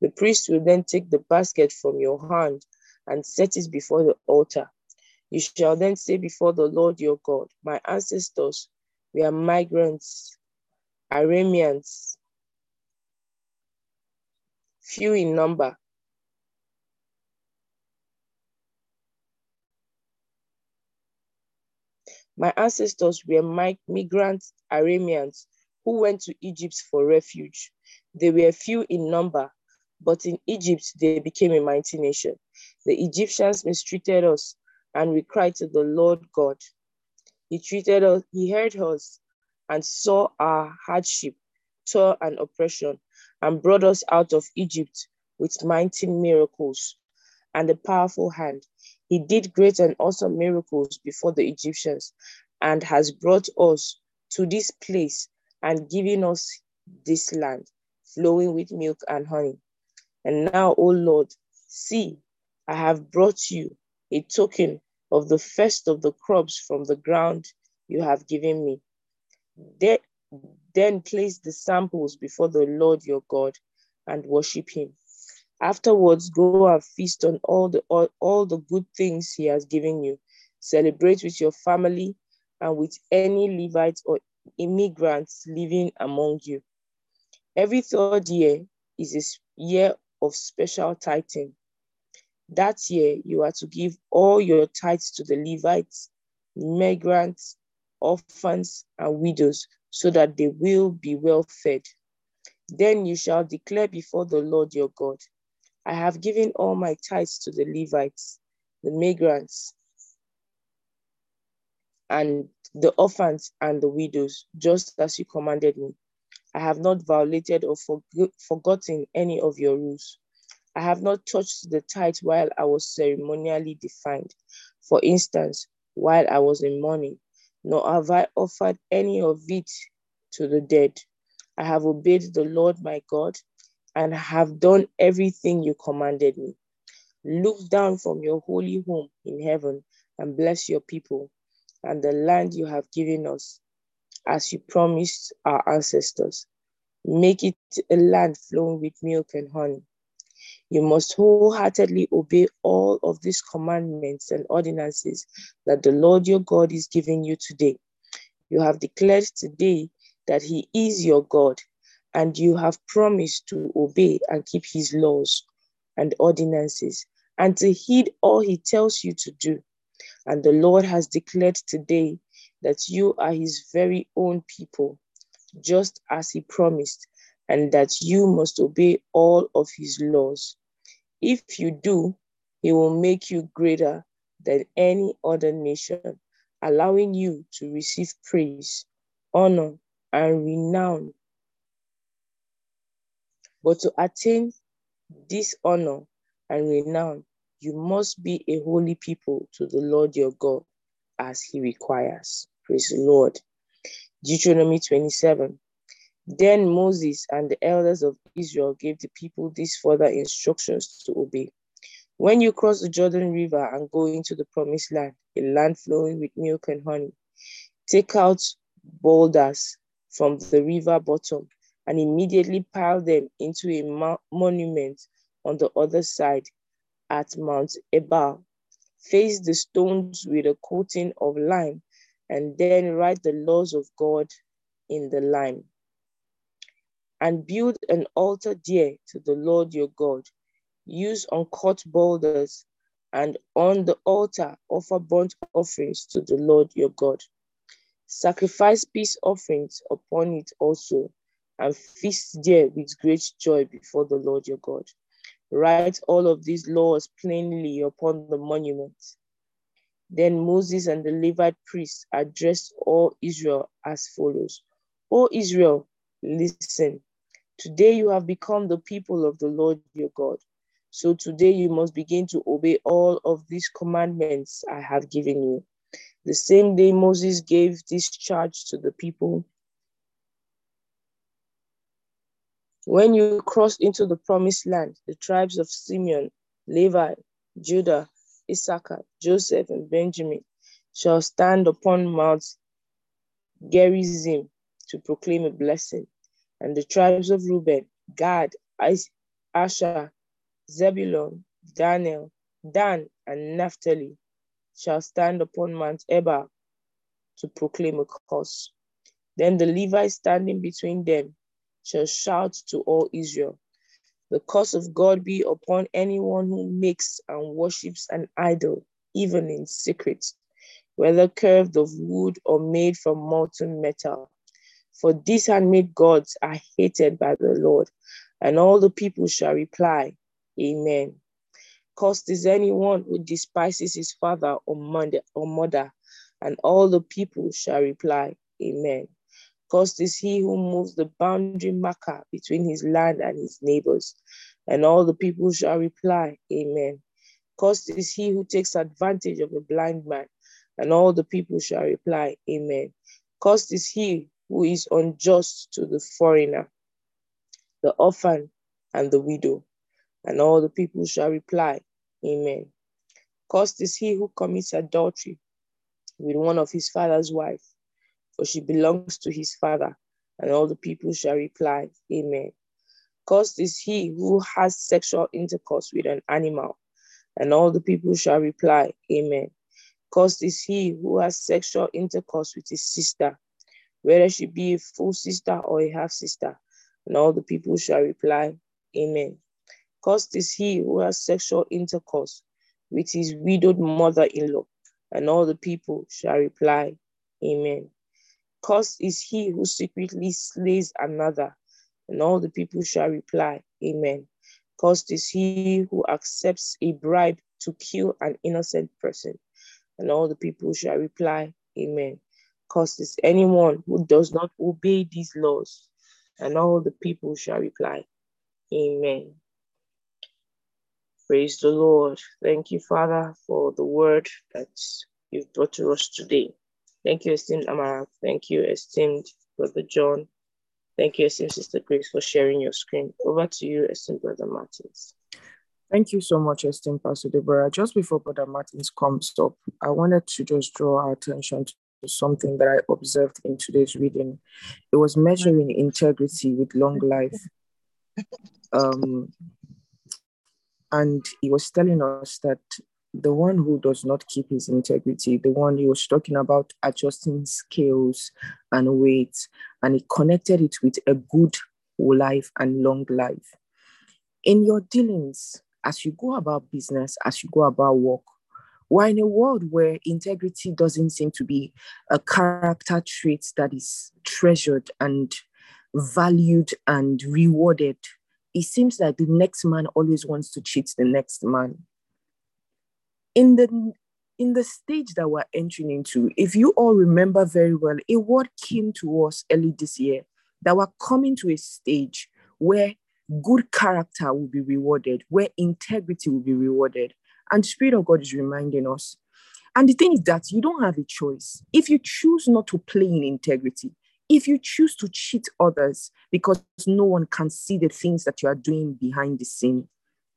The priest will then take the basket from your hand and set it before the altar. You shall then say before the Lord your God, My ancestors were migrants, Arameans, few in number. My ancestors were migrant Arameans who went to Egypt for refuge. They were few in number, but in Egypt they became a mighty nation. The Egyptians mistreated us, and we cried to the Lord God. He treated us, he heard us, and saw our hardship, toil, and oppression, and brought us out of Egypt with mighty miracles and a powerful hand. He did great and awesome miracles before the Egyptians and has brought us to this place and given us this land flowing with milk and honey. And now, O Lord, see, I have brought you a token of the first of the crops from the ground you have given me. Then place the samples before the Lord your God and worship him. Afterwards, go and feast on all the all, all the good things he has given you. Celebrate with your family and with any Levites or immigrants living among you. Every third year is a year of special tithing. That year, you are to give all your tithes to the Levites, migrants, orphans, and widows, so that they will be well fed. Then you shall declare before the Lord your God, I have given all my tithes to the Levites, the migrants, and the orphans and the widows, just as you commanded me. I have not violated or forgotten any of your rules. I have not touched the tithe while I was ceremonially defined. For instance, while I was in mourning, nor have I offered any of it to the dead. I have obeyed the Lord my God and have done everything you commanded me. Look down from your holy home in heaven and bless your people and the land you have given us. as you promised our ancestors. Make it a land flowing with milk and honey. You must wholeheartedly obey all of these commandments and ordinances that the Lord your God is giving you today. You have declared today that He is your God, and you have promised to obey and keep His laws and ordinances, and to heed all He tells you to do. And the Lord has declared today that you are His very own people, just as He promised, and that you must obey all of His laws. If you do, He will make you greater than any other nation allowing you to receive praise, honor, and renown. But to attain this honor and renown, you must be a holy people to the Lord your God as he requires. Praise the Lord. Deuteronomy 27. Then Moses and the elders of Israel gave the people these further instructions to obey. When you cross the Jordan River and go into the promised land, a land flowing with milk and honey, take out boulders from the river bottom and immediately pile them into a mo monument on the other side at Mount Ebal. Face the stones with a coating of lime and then write the laws of God in the lime. And build an altar there to the Lord your God. Use uncut boulders and on the altar offer burnt offerings to the Lord your God. Sacrifice peace offerings upon it also, and feast there with great joy before the Lord your God. Write all of these laws plainly upon the monument. Then Moses and the Levite priests addressed all Israel as follows O Israel, listen. Today you have become the people of the Lord your God. So today you must begin to obey all of these commandments I have given you. The same day Moses gave this charge to the people. When you cross into the promised land, the tribes of Simeon, Levi, Judah, Issachar, Joseph, and Benjamin shall stand upon Mount Gerizim to proclaim a blessing. And the tribes of Reuben, Gad, Asher, Zebulun, Daniel, Dan, and Naphtali shall stand upon Mount Ebal to proclaim a curse. Then the Levites standing between them shall shout to all Israel, The curse of God be upon anyone who makes and worships an idol, even in secret, whether curved of wood or made from molten metal. For these handmade gods are hated by the Lord, and all the people shall reply, Amen. Cursed is anyone who despises his father or mother, or mother, and all the people shall reply, Amen. Cursed is he who moves the boundary marker between his land and his neighbors, and all the people shall reply, Amen. Cursed is he who takes advantage of a blind man, and all the people shall reply, Amen. Cursed is he who is unjust to the foreigner, the orphan, and the widow, and all the people shall reply, Amen. Cursed is he who commits adultery with one of his father's wife, for she belongs to his father, and all the people shall reply, Amen. Cursed is he who has sexual intercourse with an animal, and all the people shall reply, Amen. Cursed is he who has sexual intercourse with his sister, whether she be a full sister or a half sister, and all the people shall reply, Amen. Cursed is he who has sexual intercourse with his widowed mother in law, and all the people shall reply, Amen. Cursed is he who secretly slays another, and all the people shall reply, Amen. Cursed is he who accepts a bribe to kill an innocent person, and all the people shall reply, Amen. Cursed anyone who does not obey these laws, and all the people shall reply, Amen. Praise the Lord. Thank you, Father, for the word that you've brought to us today. Thank you, esteemed Amara. Thank you, esteemed Brother John. Thank you, esteemed Sister Grace, for sharing your screen. Over to you, esteemed Brother Martins. Thank you so much, esteemed Pastor Deborah. Just before Brother Martins comes up, I wanted to just draw our attention something that I observed in today's reading. It was measuring integrity with long life. Um, and he was telling us that the one who does not keep his integrity, the one he was talking about adjusting scales and weights, and he connected it with a good life and long life. In your dealings, as you go about business, as you go about work, we're in a world where integrity doesn't seem to be a character trait that is treasured and valued and rewarded. It seems like the next man always wants to cheat the next man. In the in the stage that we're entering into, if you all remember very well, a word came to us early this year that we're coming to a stage where good character will be rewarded, where integrity will be rewarded. And the Spirit of God is reminding us. And the thing is that you don't have a choice. If you choose not to play in integrity, if you choose to cheat others because no one can see the things that you are doing behind the scene,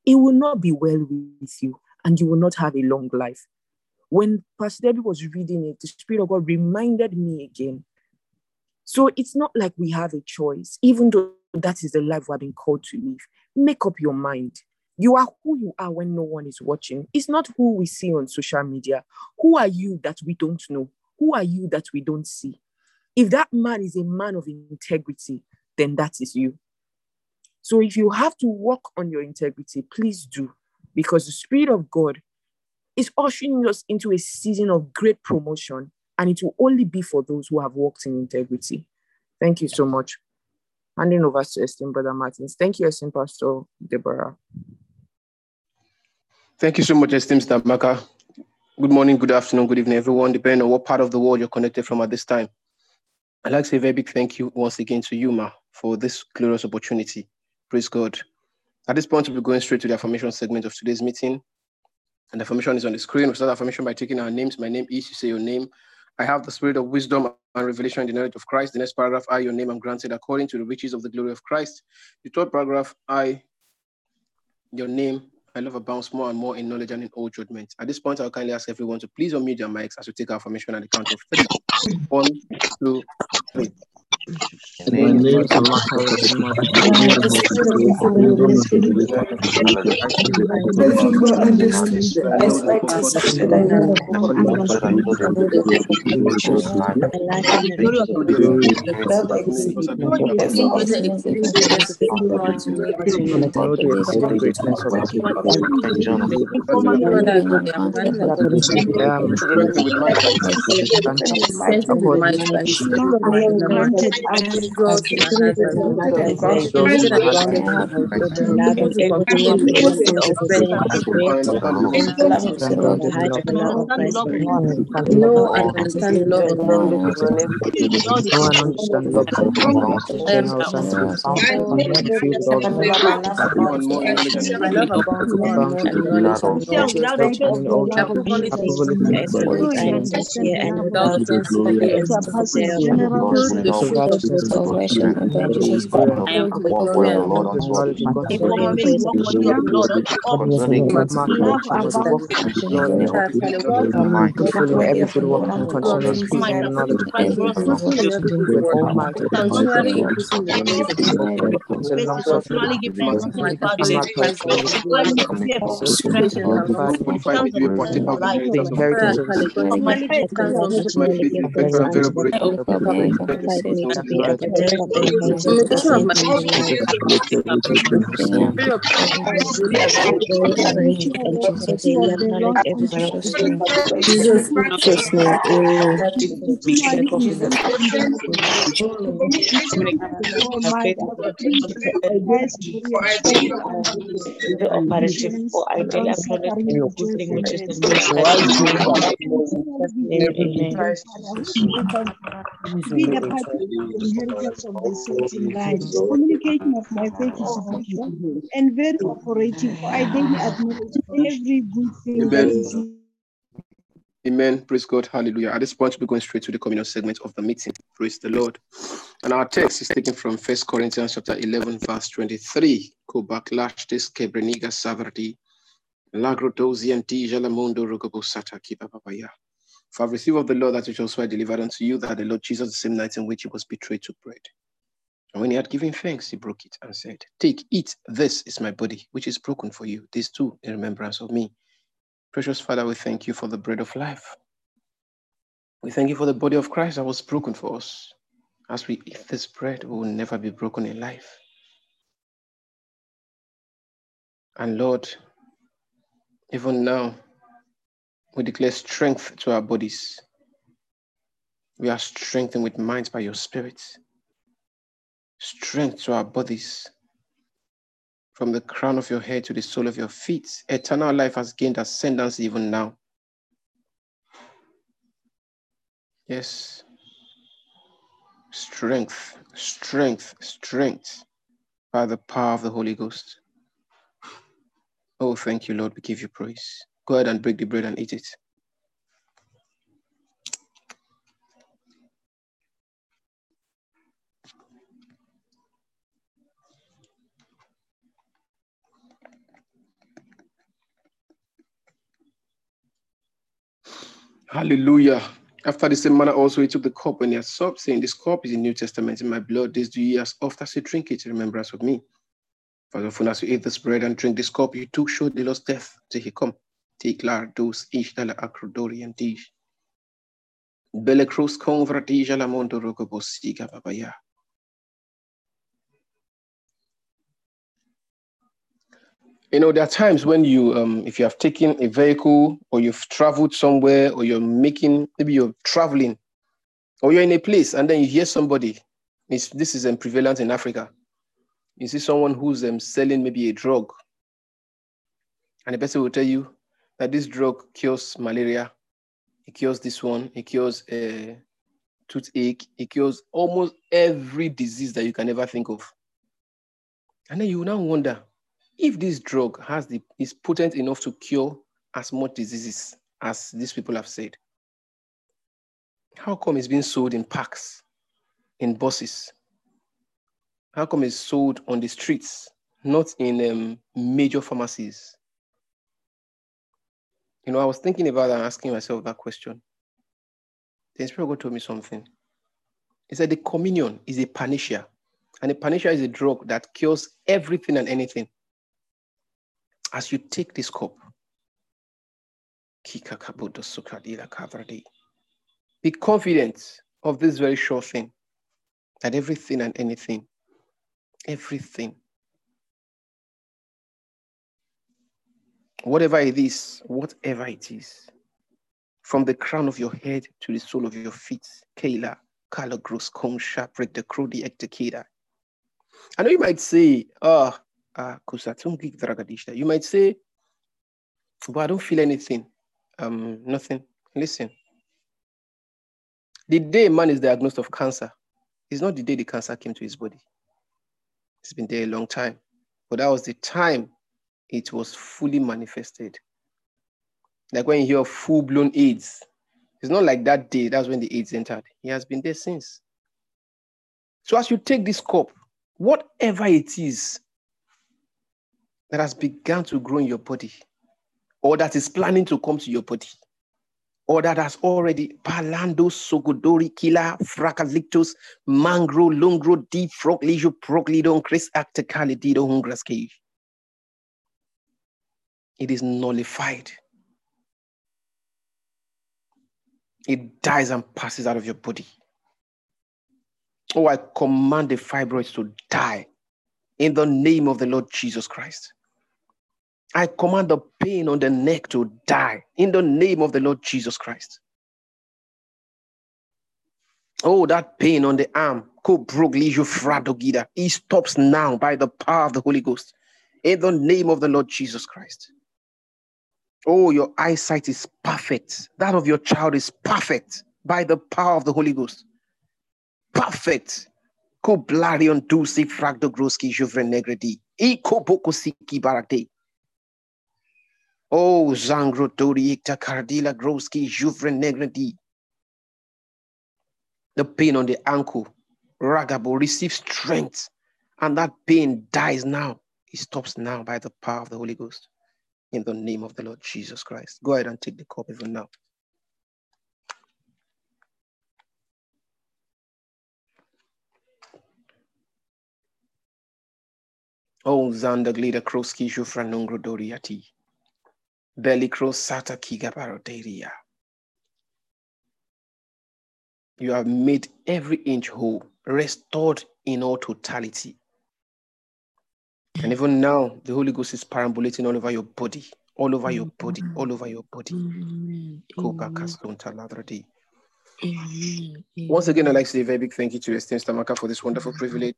it will not be well with you and you will not have a long life. When Pastor Debbie was reading it, the Spirit of God reminded me again. So it's not like we have a choice, even though that is the life we have been called to live. Make up your mind. You are who you are when no one is watching. It's not who we see on social media. Who are you that we don't know? Who are you that we don't see? If that man is a man of integrity, then that is you. So if you have to work on your integrity, please do, because the Spirit of God is ushering us into a season of great promotion, and it will only be for those who have walked in integrity. Thank you so much. Handing over to esteemed Brother Martins. Thank you, esteemed Pastor Deborah. Thank you so much, esteemed Stamaka. Good morning, good afternoon, good evening, everyone, depending on what part of the world you're connected from at this time. I'd like to say a very big thank you once again to you, Ma, for this glorious opportunity. Praise God. At this point, we'll be going straight to the affirmation segment of today's meeting. And the affirmation is on the screen. We start the affirmation by taking our names. My name is, you say your name. I have the spirit of wisdom and revelation in the knowledge of Christ. The next paragraph, I, your name, am granted according to the riches of the glory of Christ. The third paragraph, I, your name, I love abounds more and more in knowledge and in all judgment. At this point, I'll kindly ask everyone to please unmute their mics as we take our formation at the count of three. One, two, three. My name is No, I understand the love of God. No one understand love of God. Then I was trying to be found and filled with all the My love abounds more and more in knowledge and knowledge. in all I have fully Resurrection and I am for the glory and of the knowledge of God. Fulfilling every good work and concerning peace and knowledge. With all might of continually increasing the knowledge of God. Concerning long suffering. The Jesus' precious name, amen. operative for ideal employment which is the Being a part of the inheritance of the saints in life, communication of my faith is sufficient and very operative. For I daily oh, acknowledge every good thing that is Amen. Praise God. Hallelujah. At this point, we're going straight to the communal segment of the meeting. Praise the Lord. And our text is taken from First Corinthians chapter 11, verse 23. Kobaklashtis kebreniga savardi. Lagrodozian tija la mundo rugabusata kiba papaya. For I've received of the Lord that which also I delivered unto you, that the Lord Jesus, the same night in which he was betrayed, took bread. And when he had given thanks, he broke it and said, Take, eat, this is my body, which is broken for you. This too in remembrance of me. Precious Father, we thank you for the bread of life. We thank you for the body of Christ that was broken for us. As we eat this bread, we will never be broken in life. And Lord, even now, we declare strength to our bodies. We are strengthened with minds by your spirit. Strength to our bodies. From the crown of your head to the sole of your feet. Eternal life has gained ascendance even now. Yes. Strength, strength, strength by the power of the Holy Ghost. Oh, thank you, Lord. We give you praise. Go ahead and break the bread and eat it. Hallelujah. After the same manner, also he took the cup when he had supped, saying, This cup is the New Testament in my blood. This do ye as oft as you drink it remembrance of me. For as often as you eat this bread and drink this cup, you took show the Lord's death till he come. Take lar dos ish dalla acrodori and dish. Belle cruz convertija la. You know, there are times when you, um, if you have taken a vehicle or you've traveled somewhere or you're making, maybe you're traveling or you're in a place and then you hear somebody, it's, this is um, prevalent in Africa. You see someone who's um, selling maybe a drug and the person will tell you that this drug cures malaria, it cures this one, it cures uh, toothache, it cures almost every disease that you can ever think of. And then you now wonder, if this drug has the is potent enough to cure as much diseases as these people have said, how come it's being sold in packs, in buses? How come it's sold on the streets, not in um, major pharmacies? You know, I was thinking about and asking myself that question. The Spirit God told me something. He said the communion is a panacea, and a panacea is a drug that cures everything and anything as you take this cup, be confident of this very sure thing that everything and anything, everything, whatever it is, whatever it is, from the crown of your head to the sole of your feet, Kayla, Kala Gross Kongsha, break the Krudi Ektakida. I know you might say, oh, uh, you might say, but I don't feel anything. Um, nothing. Listen. The day man is diagnosed of cancer is not the day the cancer came to his body. It's been there a long time. But that was the time it was fully manifested. Like when you hear full-blown AIDS, it's not like that day, that's when the AIDS entered. He has been there since. So as you take this cup, whatever it is that has begun to grow in your body, or that is planning to come to your body, or that has already palando sogodori kila fracalictus mangro lungro deep frog leisure proglidon chris acticali dido hungras cage. It is nullified. It dies and passes out of your body. Oh, I command the fibroids to die in the name of the Lord Jesus Christ. I command the pain on the neck to die in the name of the Lord Jesus Christ. Oh, that pain on the arm, he stops now by the power of the Holy Ghost in the name of the Lord Jesus Christ. Oh, your eyesight is perfect. That of your child is perfect by the power of the Holy Ghost. Perfect. Oh, Zangro Doriicta Cardila Groski Juvre Negredi. The pain on the ankle, Ragabo receives strength, and that pain dies now. It stops now by the power of the Holy Ghost in the name of the Lord Jesus Christ. Go ahead and take the cup even now. Oh, zander glida kroski jufra nungro doriati. Beli kros sata kigabaroteria. You have made every inch whole, restored in all totality. And even now, the Holy Ghost is perambulating all over your body, all over your body, all over your body. Amen. Koga Amen. Kastonta Ladradi. Amen. Once again, I'd like to say a very big thank you to Esteem Stamaka for this wonderful privilege.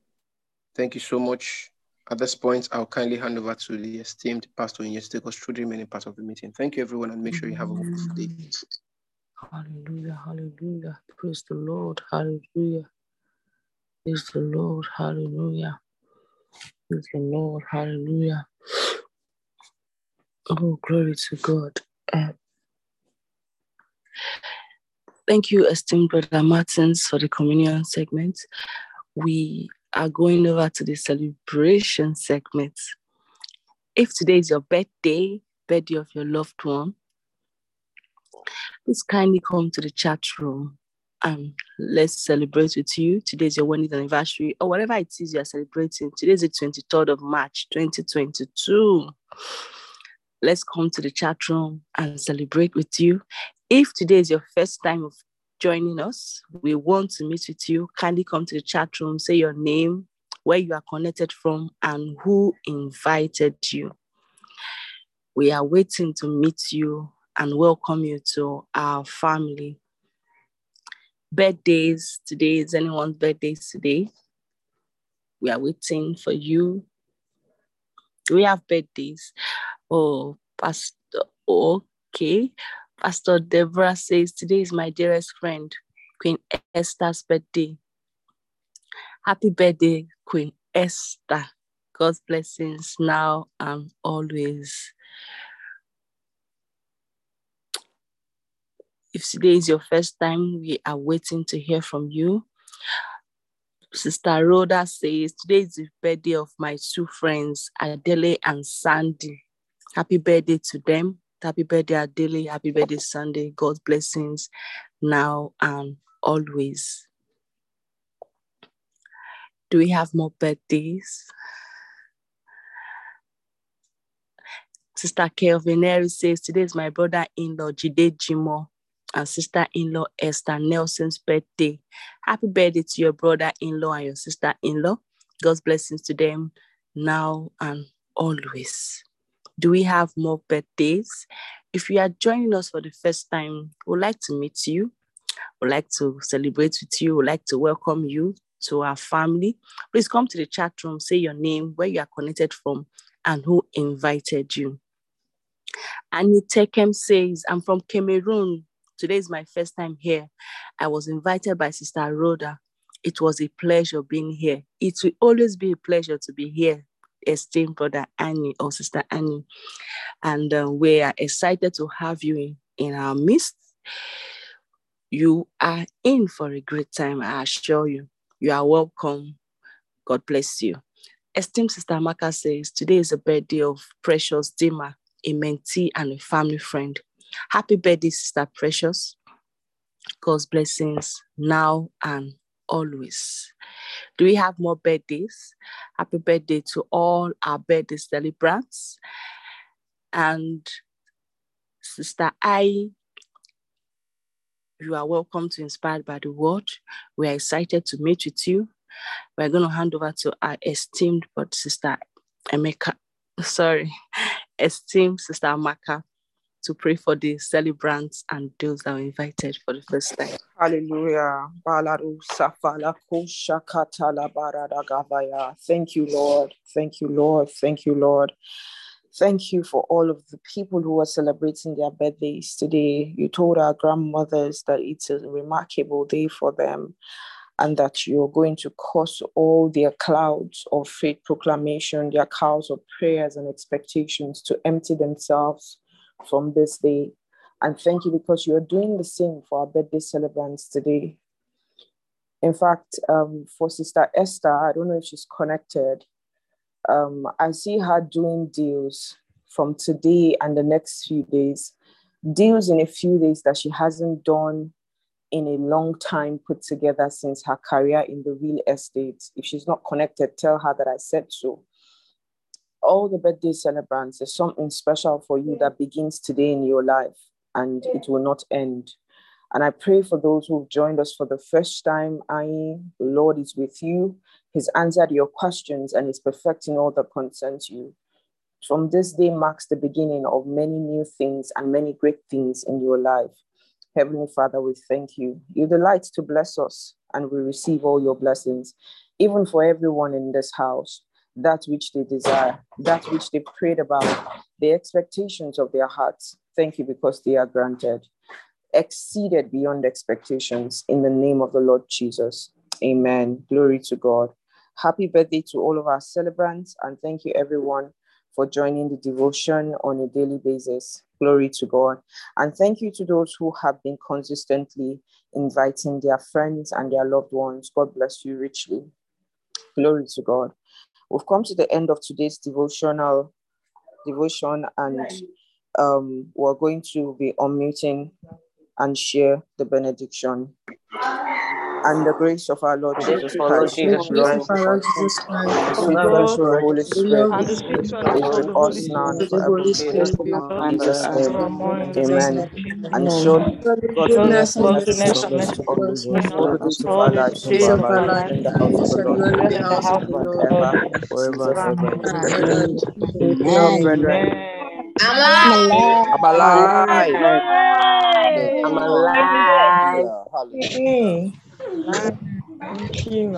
Thank you so much. At this point, I'll kindly hand over to the esteemed pastor in to take us through the remaining part of the meeting. Thank you, everyone, and make sure you have a wonderful day. Hallelujah, hallelujah. Praise the Lord, hallelujah. Praise the Lord, hallelujah. The Lord, hallelujah. Oh, glory to God. Uh, thank you, esteemed brother Martins, for the communion segment. We are going over to the celebration segment. If today is your birthday, birthday of your loved one, please kindly come to the chat room and let's celebrate with you. Today's your wedding anniversary or whatever it is you are celebrating. Today's the 23rd of March, 2022. Let's come to the chat room and celebrate with you. If today is your first time of joining us, we want to meet with you. Kindly come to the chat room, say your name, where you are connected from, and who invited you. We are waiting to meet you and welcome you to our family. Birthdays today is anyone's birthday today. We are waiting for you. We have birthdays. Oh, Pastor, okay. Pastor Deborah says, Today is my dearest friend, Queen Esther's birthday. Happy birthday, Queen Esther. God's blessings now and always. If today is your first time, we are waiting to hear from you. Sister Rhoda says, Today is the birthday of my two friends, Adele and Sandy. Happy birthday to them. Happy birthday, Adele. Happy birthday, Sunday. God's blessings now and always. Do we have more birthdays? Sister Kelvineri says, Today is my brother in law, Jide Jimo, and sister in law, Esther Nelson's birthday. Happy birthday to your brother in law and your sister in law. God's blessings to them now and always. Do we have more birthdays? If you are joining us for the first time, we'd like to meet you. We'd like to celebrate with you. We'd like to welcome you to our family. Please come to the chat room, say your name, where you are connected from, and who invited you. Annie Tekem says, I'm from Cameroon. Today is my first time here. I was invited by Sister Rhoda. It was a pleasure being here. It will always be a pleasure to be here, esteemed brother Annie or Sister Annie. And uh, we are excited to have you in, in our midst. You are in for a great time, I assure you. You are welcome. God bless you. Esteemed Sister Maka says, Today is the birthday of Precious Dima, a mentee and a family friend. Happy birthday, Sister Precious. God's blessings now and always. Do we have more birthdays? Happy birthday to all our birthday celebrants. And Sister I, you are welcome to Inspired by the Word. We are excited to meet with you. We're going to hand over to our esteemed but Sister Emeka, sorry, esteemed Sister Amaka to pray for the celebrants and those that were invited for the first time. Hallelujah. Thank you, Lord. Thank you, Lord. Thank you, Lord. Thank you for all of the people who are celebrating their birthdays today. You told our grandmothers that it's a remarkable day for them and that you're going to cause all their clouds of faith proclamation, their clouds of prayers and expectations to empty themselves from this day. And thank you because you're doing the same for our birthday celebrants today. In fact, um, for Sister Esther, I don't know if she's connected. Um, I see her doing deals from today and the next few days, deals in a few days that she hasn't done in a long time put together since her career in the real estate. If she's not connected, tell her that I said so. All the birthday celebrants, there's something special for you that begins today in your life and it will not end. And I pray for those who've joined us for the first time. I, the Lord is with you. He's answered your questions and is perfecting all that concerns you. From this day marks the beginning of many new things and many great things in your life. Heavenly Father, we thank you. You delight to bless us, and we receive all your blessings, even for everyone in this house, that which they desire, that which they prayed about, the expectations of their hearts. Thank you because they are granted, exceeded beyond expectations in the name of the Lord Jesus. Amen. Glory to God. Happy birthday to all of our celebrants, and thank you, everyone, for joining the devotion on a daily basis. Glory to God. And thank you to those who have been consistently inviting their friends and their loved ones. God bless you richly. Glory to God. We've come to the end of today's devotional devotion, and um, we're going to be unmuting and share the benediction. And the grace of our Lord Jesus Our Lord Christ, Jesus the love Christ, of Our Lord God, Jesus Christ, the fellowship of the Holy the Spirit love And the of sweet is fellowship of the with Holy us now and Spirit the Holy forevermore. Spirit, be with In us Jesus' and name, forevermore in amen. Jesus' name. And Amen. surely God's Surely goodness goodness and and God's mercy mercy goodness shall and shall follow mercy us follow us follow all the us days of all our the lives. days days of of our our We life. dwell life. in the house We of the shall Lord dwell in Dwell the in the house of house the of Lord the forever, Lord forever and forever ever. and and ever. ever. Amen. Amen. Well, Amen. brethren, Amen. I'm I'm alive. I'm alive. alive. alive. I'm 来，我们进。